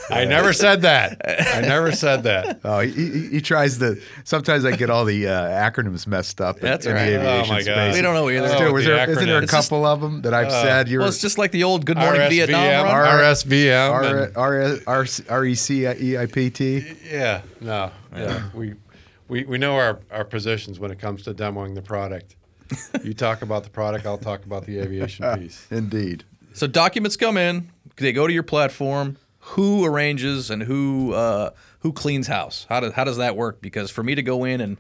I never said that. I never said that. Oh, he, he, he tries to. Sometimes I get all the uh, acronyms messed up. in- That's in the aviation Oh, my God. space. We don't know know either. Oh, Stuart, was the there, isn't there a acronym. It's just- couple of them that I've said? You're well, it's just like the old Good Morning RSVM, Vietnam run. R- RSVM. R, and- R, R, R E C E I P T. yeah, no, yeah. We, we we know our, our positions when it comes to demoing the product. you talk about the product, I'll talk about the aviation piece. Indeed. So documents come in, they go to your platform. Who arranges and who uh, who cleans house? How does how does that work? Because for me to go in and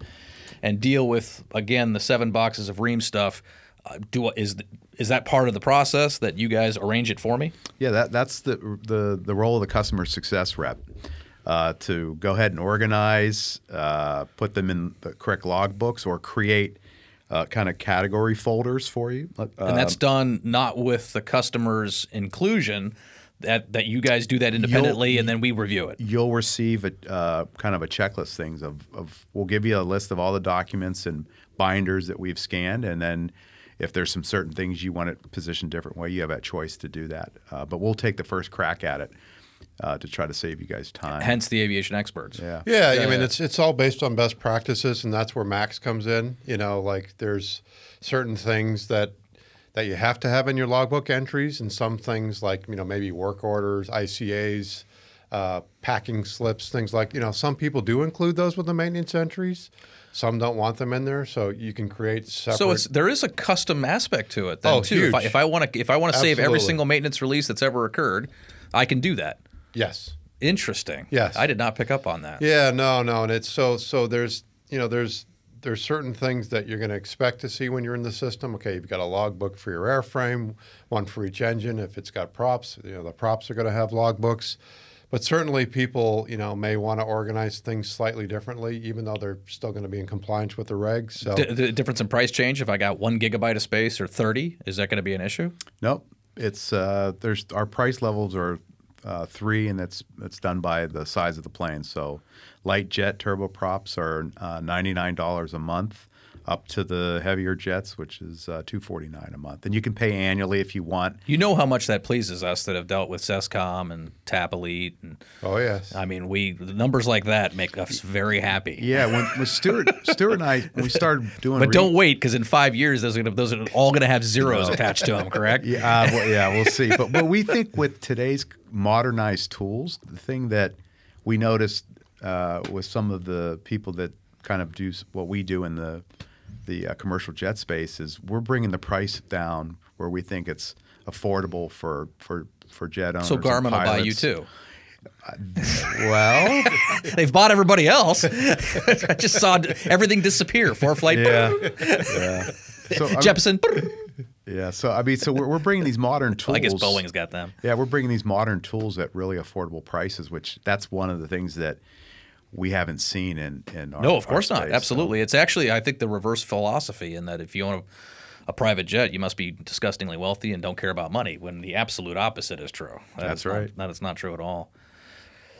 and deal with again the seven boxes of Ream stuff, uh, do is is that part of the process that you guys arrange it for me? Yeah, that, that's the, the, the role of the customer success rep uh, to go ahead and organize, uh, put them in the correct logbooks, or create uh, kind of category folders for you. Uh, And that's done not with the customer's inclusion. That, that you guys do that independently and then we review it. you'll receive a uh, kind of a checklist things of, of we'll give you a list of all the documents and binders that we've scanned and then if there's some certain things you want it positioned different way you have that choice to do that uh, but we'll take the first crack at it uh, to try to save you guys time Hence the aviation experts. yeah Yeah, Yeah, I mean yeah. it's it's all based on best practices, and that's where Max comes in. You know, like there's certain things that that you have to have in your logbook entries, and some things like you know maybe work orders, ICAs, uh, packing slips, things like you know some people do include those with the maintenance entries. Some don't want them in there, so you can create separate. So it's there is a custom aspect to it then Oh, too. If I, huge. if I want to if I want to save every single maintenance release that's ever occurred, I can do that. yes. Interesting. Yes. I did not pick up on that. Yeah, no, no, and it's so so there's you know there's there's certain things that you're going to expect to see when you're in the system. Okay, you've got a logbook for your airframe, one for each engine. If it's got props, you know the props are going to have logbooks. But certainly, people you know may want to organize things slightly differently, even though they're still going to be in compliance with the regs. So D- the difference in price change if I got one gigabyte of space or thirty is that going to be an issue? Nope. It's uh, there's our price levels are uh, three, and that's that's done by the size of the plane. So, light jet turboprops are uh, ninety nine dollars a month, up to the heavier jets, which is uh, two forty nine a month. And you can pay annually if you want. You know how much that pleases us that have dealt with CESCOM and TAP Elite, and oh yes, I mean, we the numbers like that make us very happy. Yeah, when, when Stuart Stuart and I when we started doing, But re- don't wait because in five years those are gonna, those are all going to have zeros attached to them. Correct? Yeah, uh, well, yeah, we'll see. But but we think with today's modernized tools, the thing that we noticed uh, with some of the people that kind of do what we do in the the uh, commercial jet space is we're bringing the price down where we think it's affordable for for for jet owners. So and Garmin will buy you pilots. too. Well, They've bought everybody else. I just saw everything disappear. ForeFlight. yeah, yeah. So I mean- Jeppesen. yeah. So I mean, so we're, we're bringing these modern tools. I guess Boeing's got them. Yeah, we're bringing these modern tools at really affordable prices, which that's one of the things that we haven't seen in in our No, of our course not. space. Absolutely. It's actually, I think, the reverse philosophy in that if you own a, a private jet, you must be disgustingly wealthy and don't care about money. When the absolute opposite is true. That That's is not- right. that is not true at all.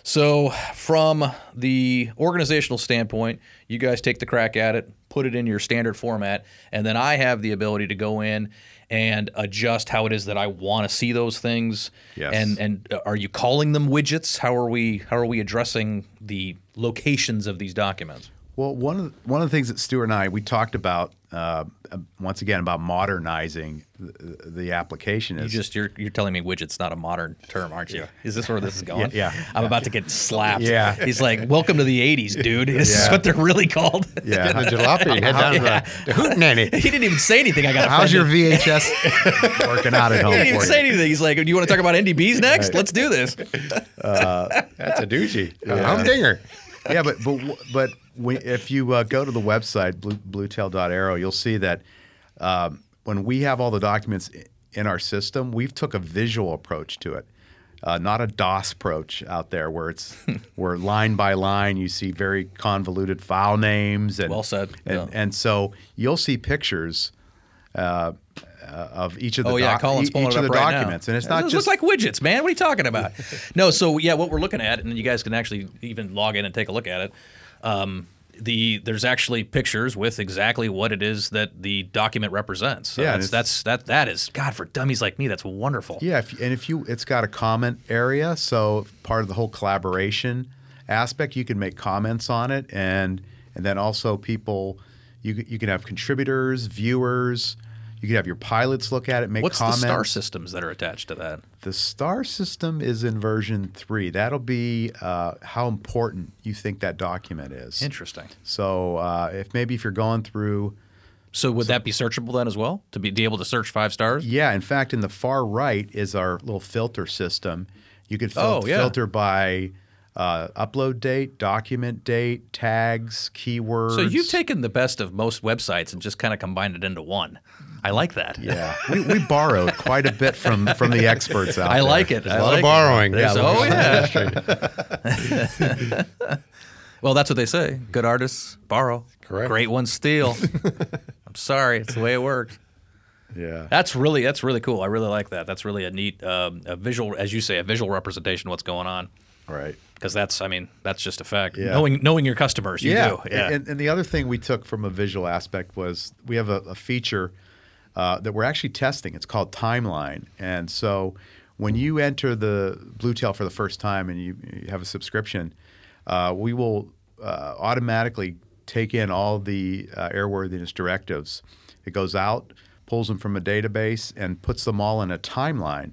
So, from the organizational standpoint, you guys take the crack at it, put it in your standard format, and then I have the ability to go in and adjust how it is that I want to see those things. Yes. And and uh, are you calling them widgets? How are we how are we addressing the locations of these documents? Well, one of the, one of the things that Stuart and I we talked about uh, uh, once again about modernizing the, the application You is just you're you're telling me widget's not a modern term, aren't you? Is this where this is going? Yeah, yeah. I'm about to get slapped. Yeah. He's like, "Welcome to the '80s, dude. This is what they're really called." yeah. the jalopy, head down to the, the hootenanny. he didn't even say anything. I got. To How's your. VHS working out at home He didn't even for say you? anything. He's like, "Do you want to talk about NDBs next? Let's do this." That's a doozy. A humdinger. Yeah, but but but when, if you uh, go to the website blue, bluetail.aero, you'll see that um, when we have all the documents in our system, we've took a visual approach to it, uh, not a DOS approach out there where it's where line by line you see very convoluted file names and Well said, and, yeah. and so you'll see pictures. Uh, of each of the Oh yeah, doc- Colin's pulling each it of the right documents, now. and it's not Those just like widgets, man. What are you talking about? no, so yeah, what we're looking at, and you guys can actually even log in and take a look at it. Um, the there's actually pictures with exactly what it is that the document represents. So Yeah, that's, that's that that is God for dummies like me. That's wonderful. Yeah, if, and if you, it's got a comment area, so part of the whole collaboration aspect, you can make comments on it, and and then also people, you you can have contributors, viewers, You could have your pilots look at it, make What's comments. the star systems that are attached to that? The star system is in version three. That'll be uh, how important you think that document is. Interesting. So uh, if maybe if you're going through, So would that be searchable then as well? To be, be able to search five stars? yeah. In fact, in the far right is our little filter system. You could fil- Oh, yeah. filter by uh, upload date, document date, tags, keywords. So you've taken the best of most websites and just kind of combined it into one. I like that. Yeah, we, we borrowed quite a bit from from the experts out I there. like it. There's I a lot of borrowing. There's- Yeah, oh look yeah. well, that's what they say. Good artists borrow. Correct. Great ones steal. I'm sorry, it's the way it works. Yeah. That's really that's really cool. I really like that. That's really a neat um, a visual, as you say, a visual representation of what's going on. Right. Because that's, I mean, that's just a fact. Yeah. Knowing knowing your customers, you yeah. do. Yeah. And, and the other thing we took from a visual aspect was we have a, a feature uh, that we're actually testing. It's called Timeline. And so when you enter the Bluetail for the first time and you, you have a subscription, uh, we will uh, automatically take in all the uh, airworthiness directives. It goes out, pulls them from a database, and puts them all in a timeline.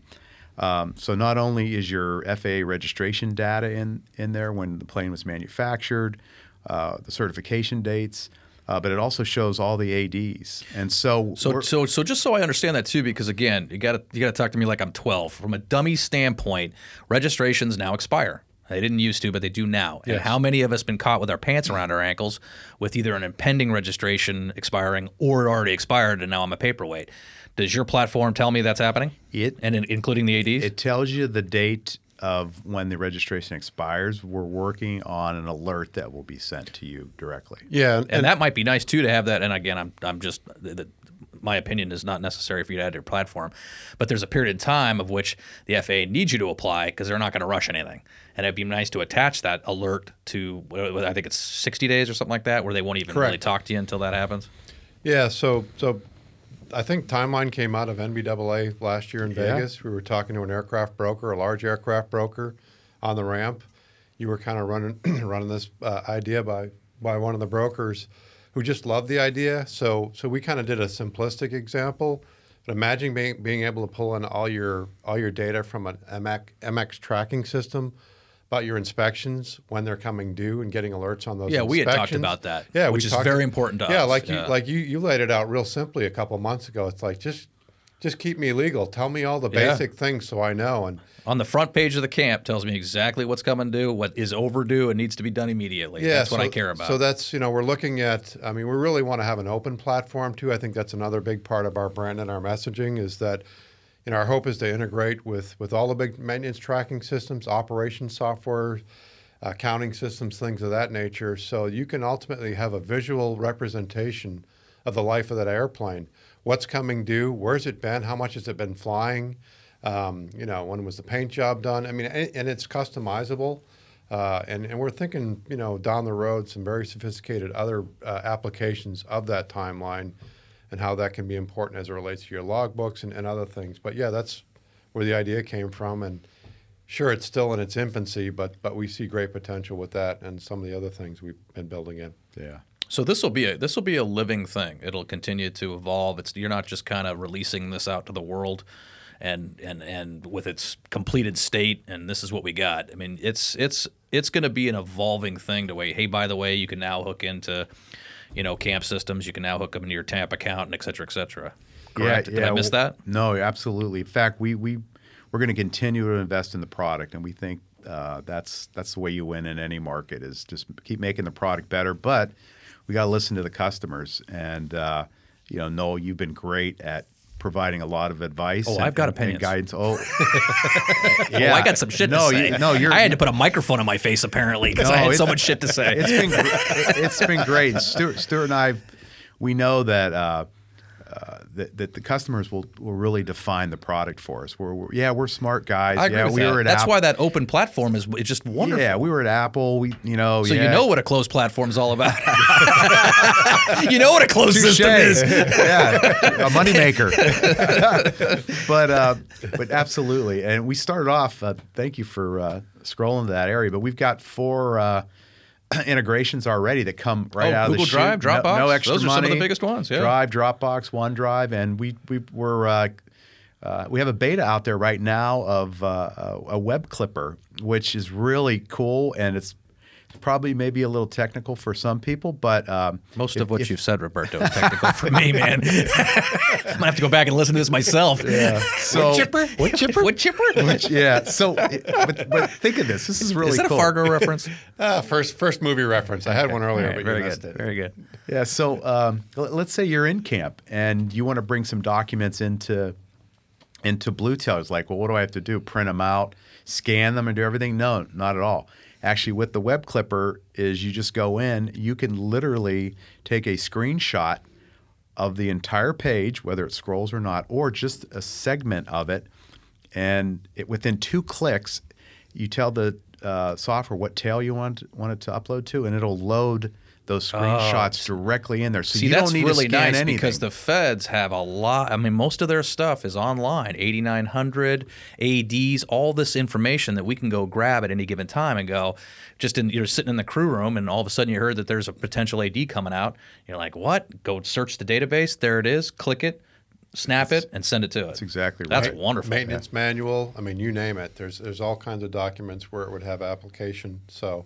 Um, so not only is your FAA registration data in, in there when the plane was manufactured, uh, the certification dates, uh, but it also shows all the ADs. And so, So, so, so just so I understand that too, because again, you got to you got to talk to me like I'm 12. From a dummy standpoint, registrations now expire. They didn't used to, but they do now. And how many of us been caught with our pants around our ankles with either an impending registration expiring or it already expired and now I'm a paperweight? Does your platform tell me that's happening? It- and in, including the ads. it tells you the date of when the registration expires. We're working on an alert that will be sent to you directly. Yeah, and, and that might be nice too to have that. And again, I'm I'm just the, the, my opinion is not necessary for you to add to your platform, but there's a period of time of which the FAA needs you to apply because they're not going to rush anything, and it'd be nice to attach that alert to I think it's 60 days or something like that, where they won't even really talk to you until that happens. Yeah, so so I think Timeline came out of NBAA last year in Yeah. Vegas. We were talking to an aircraft broker, a large aircraft broker, on the ramp. You were kind of running running this uh, idea by by one of the brokers who just loved the idea. So so we kind of did a simplistic example. But imagine being being able to pull in all your all your data from an MX, MX tracking system about your inspections when they're coming due and getting alerts on those. Yeah, we had talked about that, Yeah, which is talked- very important to yeah, us. like you Yeah. like you you laid it out real simply a couple months ago. It's like just just keep me legal. Tell me all the Yeah. basic things so I know. And On the front page of the camp tells me exactly what's coming due, what is overdue, and needs to be done immediately. yeah, that's what I care about. So that's you know we're looking at. I mean, we really want to have an open platform too. I think that's another big part of our brand and our messaging is that. Know, our hope is to integrate with with all the big maintenance tracking systems, operations software, accounting systems, things of that nature. So you can ultimately have a visual representation of the life of that airplane. What's coming due? Where's it been? How much has it been flying? Um, you know, when was the paint job done? I mean, and, and it's customizable. Uh, and, and we're thinking, you know, down the road, some very sophisticated other uh, applications of that timeline and how that can be important as it relates to your logbooks and, and other things. But yeah, that's where the idea came from. And sure, it's still in its infancy, but but we see great potential with that and some of the other things we've been building in. Yeah. So this will be a this will be a living thing. It'll continue to evolve. It's you're not just kind of releasing this out to the world, and and and with its completed state, and this is what we got. I mean, it's it's it's going to be an evolving thing. To way, hey, by the way, you can now hook into, you know, camp systems. You can now hook them into your TAMP account, and et cetera, et cetera. Correct? Did I miss that? No, absolutely. In fact, we we we're going to continue to invest in the product, and we think uh, that's that's the way you win in any market is just keep making the product better. But we got to listen to the customers, and uh, you know, Noel, you've been great at providing a lot of advice. Oh, and, I've got and- opinions. and guidance. Oh, Oh, I got some shit no, to say. You, no, you're. I had to put a microphone on my face apparently because I had so much shit to say. it's been it- it's been great. Stuart, Stuart and I, we know that. Uh, uh, that, that the customers will, will really define the product for us. We're, we're yeah, we're smart guys. I agree yeah, with we that. were at That's Apple. why that open platform is it's just wonderful. Yeah, we were at Apple. We, you know, So yeah. you know what a closed platform is all about. you know what a closed Touche. system is. yeah, a moneymaker. but uh, but absolutely, and we started off. Uh, thank you for uh, scrolling to that area. But we've got four uh, integrations already that come right Oh, out Google of the Drive. No- Dropbox? No, extra Those are some of the biggest ones, yeah. Drive, Dropbox, OneDrive, and we we were. Uh, uh, we have a beta out there right now of uh, a web clipper, which is really cool, and it's probably maybe a little technical for some people, but um, Most if- of what if- you've said, Roberto, is technical for me, man. I'm gonna have to go back and listen to this myself. Yeah. So, What chipper? What chipper? yeah. So, but, but think of this. This is really is that cool. a Fargo reference? Uh, first first movie reference. I had one earlier, right, but very you missed good. it. Very good. Yeah. So um, let's say you're in camp and you want to bring some documents into into Bluetail. It's like, well, what do I have to do? Print them out, scan them, and do everything? No, not at all. Actually, with the web clipper, is you just go in. You can literally take a screenshot of the entire page, whether it scrolls or not, or just a segment of it, and it, within two clicks, you tell the uh, software what tail you want want it to upload to, and it'll load those oh, screenshots directly in there. So See, you that's don't need really to scan nice anything. because the feds have a lot. I mean, most of their stuff is online. 8900 ADs, all this information that we can go grab at any given time and go. Just in you're sitting in the crew room and all of a sudden you heard that there's a potential AD coming out. You're like, what? Go search the database. There it is. Click it, snap it, and send it to it. That's exactly right. That's wonderful. Maintenance manual. I mean, you name it. There's there's all kinds of documents where it would have application. So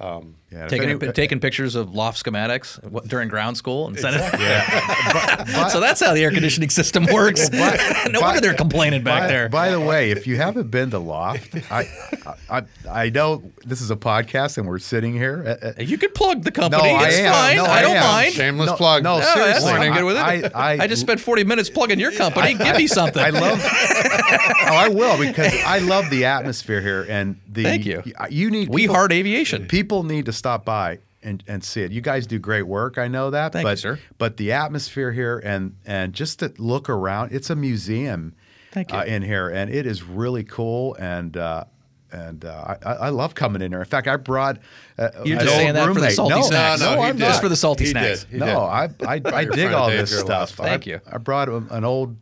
yeah, Taking, any- taking pictures of loft schematics what- during ground school and sending it. yeah. So that's how the air conditioning system works. no by- wonder they're complaining back there. By the way, if you haven't been to Loft, I, I, I know this is a podcast and we're sitting here. Uh, You could plug the company. No, I it's am. fine. No, I I don't am. mind. shameless no, plug. No, No, seriously, fine. I'm good with it. I, I, I just spent 40 minutes plugging your company. Give me something. I love. oh, I will because I love the atmosphere here and the. Thank you. You need. we people- Heart Aviation. People need to stop by and, and see it. You guys do great work. I know that. Thank you, but, sir. But the atmosphere here and and just to look around, it's a museum. Thank you. Uh, in here, and it is really cool. And uh, and uh, I, I love coming in here. In fact, I brought. Uh, You're an just old saying that for the roommate. salty no, snacks. No, No, he I'm not. Just for the salty He snacks. did. He no, did. I I, I dig all this stuff. time. Thank I, you. I brought an old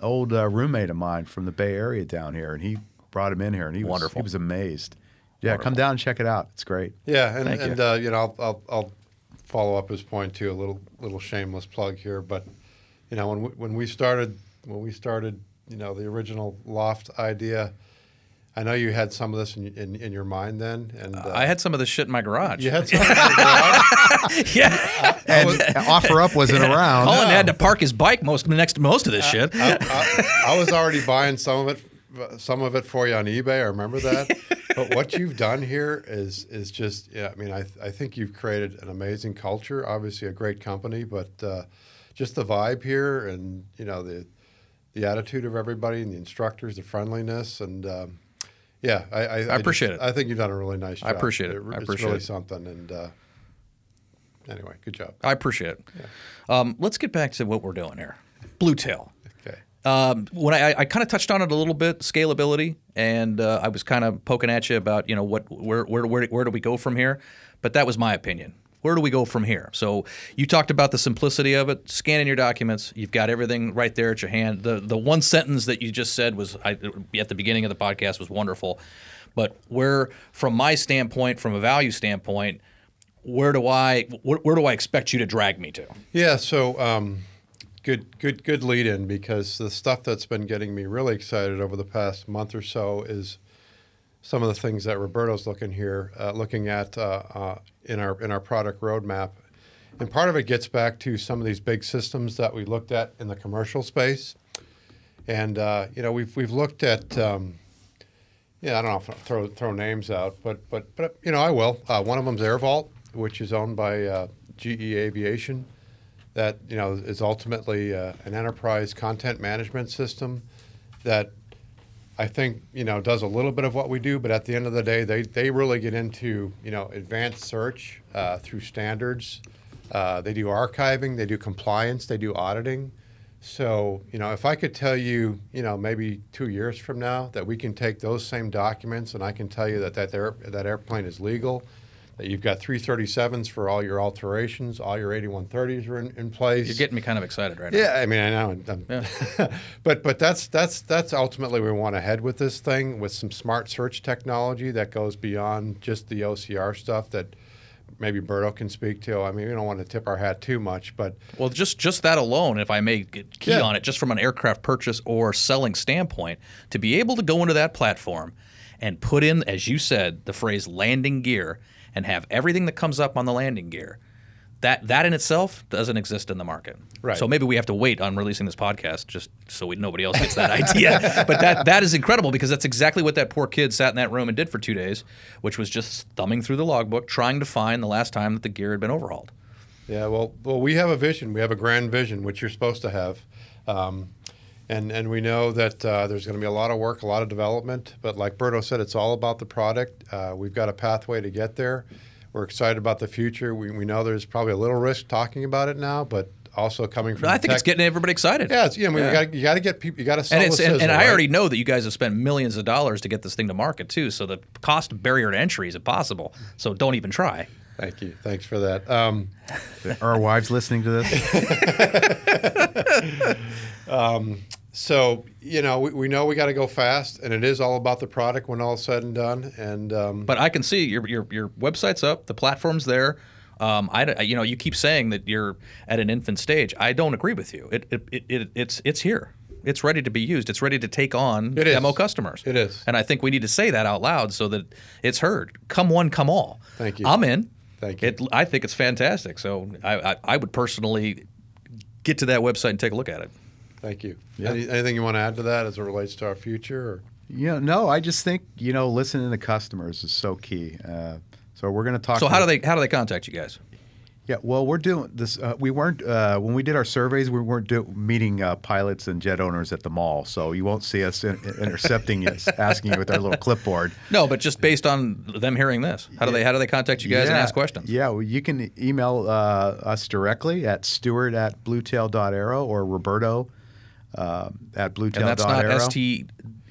old uh, roommate of mine from the Bay Area down here, and he brought him in here, and he was Wonderful. he was amazed. Yeah, come down and check it out. It's great. Yeah, and, Thank you. Uh, you know, I'll, I'll, I'll follow up his point too. A little little shameless plug here, but you know, when we, when we started when we started, you know, the original loft idea, I know you had some of this in in, in your mind then, and uh, I had some of this shit in my garage. you had some. in your garage? yeah. And offer up wasn't around. Colin had to park his bike most next to most of this shit. I, I was already buying some of it, some of it for you on eBay. I remember that. but what you've done here is is just, yeah. I mean, I I think you've created an amazing culture. Obviously, a great company, but uh, just the vibe here, and you know the the attitude of everybody, and the instructors, the friendliness, and. Um, yeah, I, I, I appreciate just- it. I think you've done a really nice job. I appreciate it. I it's appreciate really it. something. And uh, anyway, good job. I appreciate it. Um, let's get back to what we're doing here. Blue Tail. Um, when I, I kind of touched on it a little bit, scalability, and uh, I was kind of poking at you about you know what where, where where where do we go from here? But that was my opinion. Where do we go from here? So you talked about the simplicity of it, scanning your documents. You've got everything right there at your hand. The the one sentence that you just said was I, at the beginning of the podcast was wonderful. But where, from my standpoint, from a value standpoint, where do I where, where do I expect you to drag me to? Yeah, so um, good, good, good lead in because the stuff that's been getting me really excited over the past month or so is some of the things that Roberto's looking here, uh, looking at uh, uh, in our in our product roadmap, and part of it gets back to some of these big systems that we looked at in the commercial space, and uh, you know we've we've looked at. Um, yeah, I don't know if I'll throw throw names out, but but but you know I will. Uh, one of them's AirVault, which is owned by uh, GE Aviation that you know is ultimately uh, an enterprise content management system that I think you know does a little bit of what we do, but at the end of the day, they they really get into you know advanced search uh, through standards. Uh, they do archiving, they do compliance, they do auditing. So you know, if I could tell you, you know, maybe two years from now that we can take those same documents and I can tell you that that that airplane is legal, Uh, you've got 337s for all your alterations, all your 8130s are in, in place. You're getting me kind of excited right now. Yeah, I mean, I know, I'm- but but that's that's that's ultimately where we want to head with this thing with some smart search technology that goes beyond just the OCR stuff that maybe Berto can speak to. I mean, we don't want to tip our hat too much, but Well, just just that alone, if I may get key Yeah. on it, just from an aircraft purchase or selling standpoint, to be able to go into that platform and put in, as you said, the phrase landing gear and have everything that comes up on the landing gear, that that in itself doesn't exist in the market. Right. So maybe we have to wait on releasing this podcast just so we, nobody else gets that idea. But that that is incredible because that's exactly what that poor kid sat in that room and did for two days, which was just thumbing through the logbook, trying to find the last time that the gear had been overhauled. Yeah, well, well, we have a vision. We have a grand vision, which you're supposed to have, um, and and we know that uh, there's going to be a lot of work, a lot of development. But like Berto said, it's all about the product. Uh, we've got a pathway to get there. We're excited about the future. We, we know there's probably a little risk talking about it now, but also coming from. I the think it's getting everybody excited. Yeah, it's, yeah. I mean, Yeah. you got you to get people. You got to sell and it's the and, sizzle, and I right? already know that you guys have spent millions of dollars to get this thing to market too. So the cost barrier to entry is impossible. So don't even try. Thank you. Thanks for that. Um, Are our wives listening to this? so you know, we, we know we got to go fast, and it is all about the product when all is said and done. And um, But I can see your your your website's up, the platform's there. Um, I you know you keep saying that you're at an infant stage. I don't agree with you. It, it, it, it it's it's here. It's ready to be used. It's ready to take on It is. demo customers. It is. And I think we need to say that out loud so that it's heard. Come one, come all. Thank you. I'm in. Thank you. It, I think it's fantastic. So I, I, I would personally get to that website and take a look at it. Thank you. Any, anything you want to add to that as it relates to our future? Or? Yeah, no, I just think you know listening to customers is so key. Uh, so we're going to talk. So how do they how do they contact you guys? Yeah, well, we're doing this. Uh, we weren't uh, when we did our surveys. We weren't do, meeting uh, pilots and jet owners at the mall, so you won't see us in, intercepting you, asking you with our little clipboard. No, but just based on them hearing this, how do they how do they contact you guys and ask questions? Yeah, well, you can email uh, us directly at stuart at bluetail.aero or Roberto uh, at bluetail.aero. And that's not S T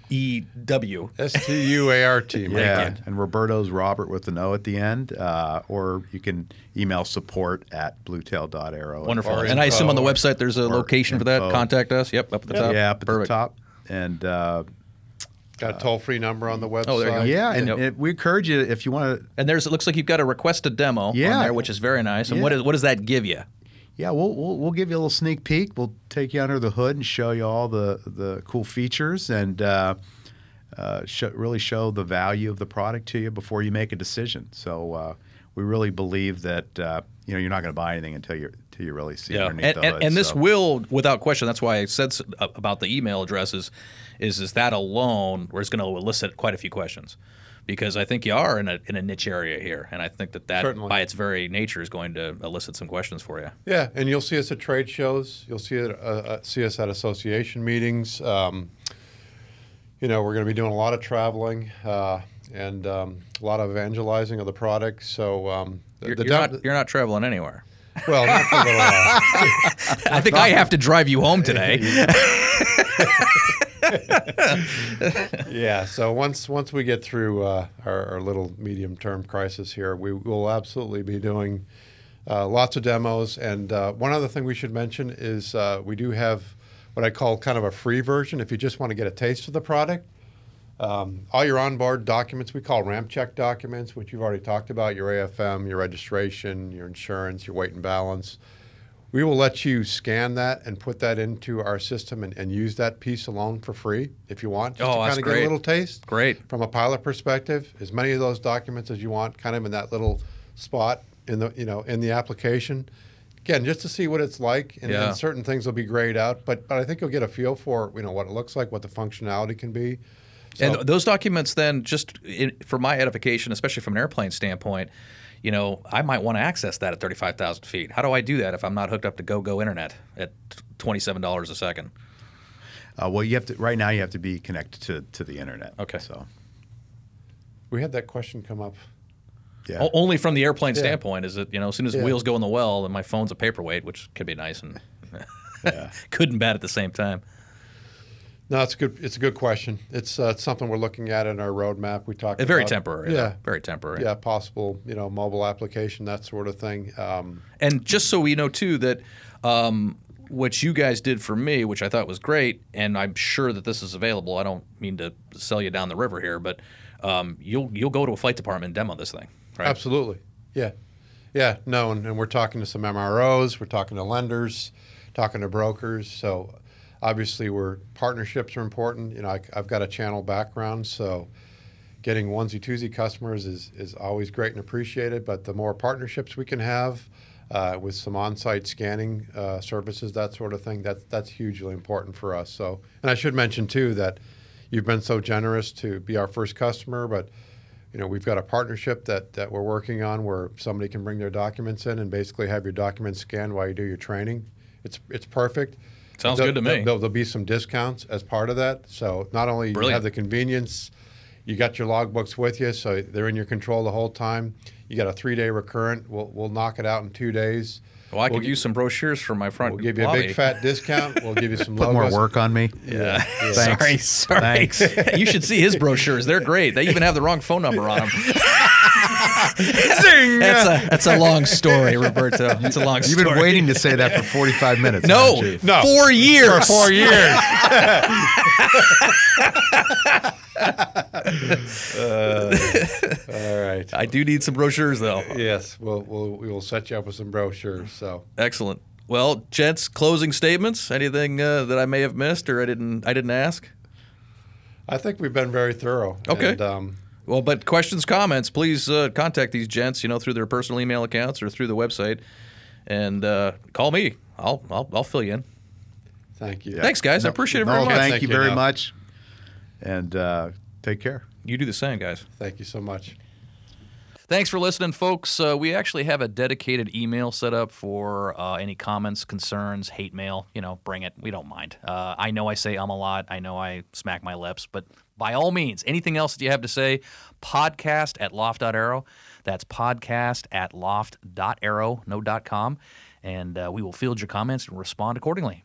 E W. S T U A R T. Yeah, and Roberto's Robert with an O at the end, uh, or you can email support at bluetail.aero. Wonderful. Or And I assume on the website there's a Or location for that. info. Contact us. Yep, up at the top. Yeah, up at Perfect. the top. And uh, Got a toll free number on the website. Oh, there you go. yeah, and, Yep. and we encourage you if you want to And there's it looks like you've got a request a demo Yeah. on there, which is very nice. And what Yeah. is what does that give you? Yeah, we'll, we'll we'll give you a little sneak peek. We'll take you under the hood and show you all the the cool features and uh, uh, show, really show the value of the product to you before you make a decision. So uh, we really believe that uh, you know you're not going to buy anything until you until you really see underneath and, the and, hood. and this so. will, without question, that's why I said about the email addresses, is is that alone where it's going to elicit quite a few questions, because I think you are in a in a niche area here, and I think that that Certainly. by its very nature is going to elicit some questions for you. Yeah, and you'll see us at trade shows. You'll see it, uh, uh, see us at association meetings. Um, you know, we're going to be doing a lot of traveling uh, and um, a lot of evangelizing of the product. So, um, the- You're, the you're not you're not traveling anywhere. well, not for a little while. I think I have to drive you home today. yeah. So once once we get through uh, our, our little medium term crisis here, we will absolutely be doing uh, lots of demos. And uh, one other thing we should mention is uh, we do have what I call kind of a free version. If you just want to get a taste of the product, um, all your onboard documents we call ramp check documents, which you've already talked about your AFM, your registration, your insurance, your weight and balance. We will let you scan that and put that into our system and, and use that piece alone for free if you want, just Oh, to kind of get a little taste. Great. From a pilot perspective, as many of those documents as you want, kind of in that little spot in the you know in the application. Again, just to see what it's like, and, Yeah. and certain things will be grayed out, but but I think you'll get a feel for you know what it looks like, what the functionality can be. So- And those documents, then, just in, for my edification, especially from an airplane standpoint, you know, I might want to access that at 35,000 feet. How do I do that if I'm not hooked up to GoGo Internet at $27 a second? Uh, well, you have to right now. You have to be connected to, to the internet. Okay. So we had that question come up. yeah, O- only from the airplane Yeah. standpoint is that, you know, as soon as Yeah. wheels go in the well, then my phone's a paperweight, which could be nice and yeah. good and bad at the same time. No, it's a good. It's a good question. It's, uh, it's something we're looking at in our roadmap. We talked. Very about, temporary. Yeah. Very temporary. yeah, possible. You know, mobile application, that sort of thing. Um, And just so we know too that um, what you guys did for me, which I thought was great, and I'm sure that this is available. I don't mean to sell you down the river here, but um, you'll you'll go to a flight department and demo this thing, right? Absolutely. Yeah. Yeah, no, and, and we're talking to some MROs, we're talking to lenders, talking to brokers. So obviously, we're partnerships are important. You know, I, I've got a channel background, so getting onesie twosie customers is is always great and appreciated. But the more partnerships we can have uh, with some on-site scanning uh, services, that sort of thing, that's that's hugely important for us. So, and I should mention too that you've been so generous to be our first customer, but you know, we've got a partnership that, that we're working on where somebody can bring their documents in and basically have your documents scanned while you do your training. It's it's perfect. Sounds There'll- good to me. There'll, there'll be some discounts as part of that. So not only you Brilliant. have the convenience, you got your logbooks with you, so they're in your control the whole time. You got a three day recurrent. We'll, we'll knock it out in two days. Well, I We'll could gi- use some brochures for my front We'll give you a big fat discount. We'll give you some Put logos. more work on me. Yeah. yeah. Sorry, sorry. Thanks. you should see his brochures. They're great. They even have the wrong phone number on them. Zing! That's a that's a long story, Roberto. It's a long story. You've story. been waiting to say that for 45 minutes. No. No. four years. Four years. All right. I do need some brochures, though. Yes, we'll, we'll we will set you up with some brochures. So Excellent. Well, gents, closing statements. Anything uh, that I may have missed or I didn't I didn't ask? I think we've been very thorough. Okay. And, um, Well, but questions, comments, please uh, contact these gents. You know, through their personal email accounts or through the website, and uh, call me. I'll, I'll I'll fill you in. thank you. Thanks, guys. I appreciate it very No, much. thank, Thank you you, very Neil. much. And uh, take care. You do the same, guys. Thank you so much. Thanks for listening, folks. Uh, we actually have a dedicated email set up for uh, any comments, concerns, hate mail. You know, bring it. We don't mind. Uh, I know I say um a lot. I know I smack my lips, but by all means, anything else that you have to say, podcast at loft.aero. That's podcast at loft.aero, no dot com. And uh, we will field your comments and respond accordingly.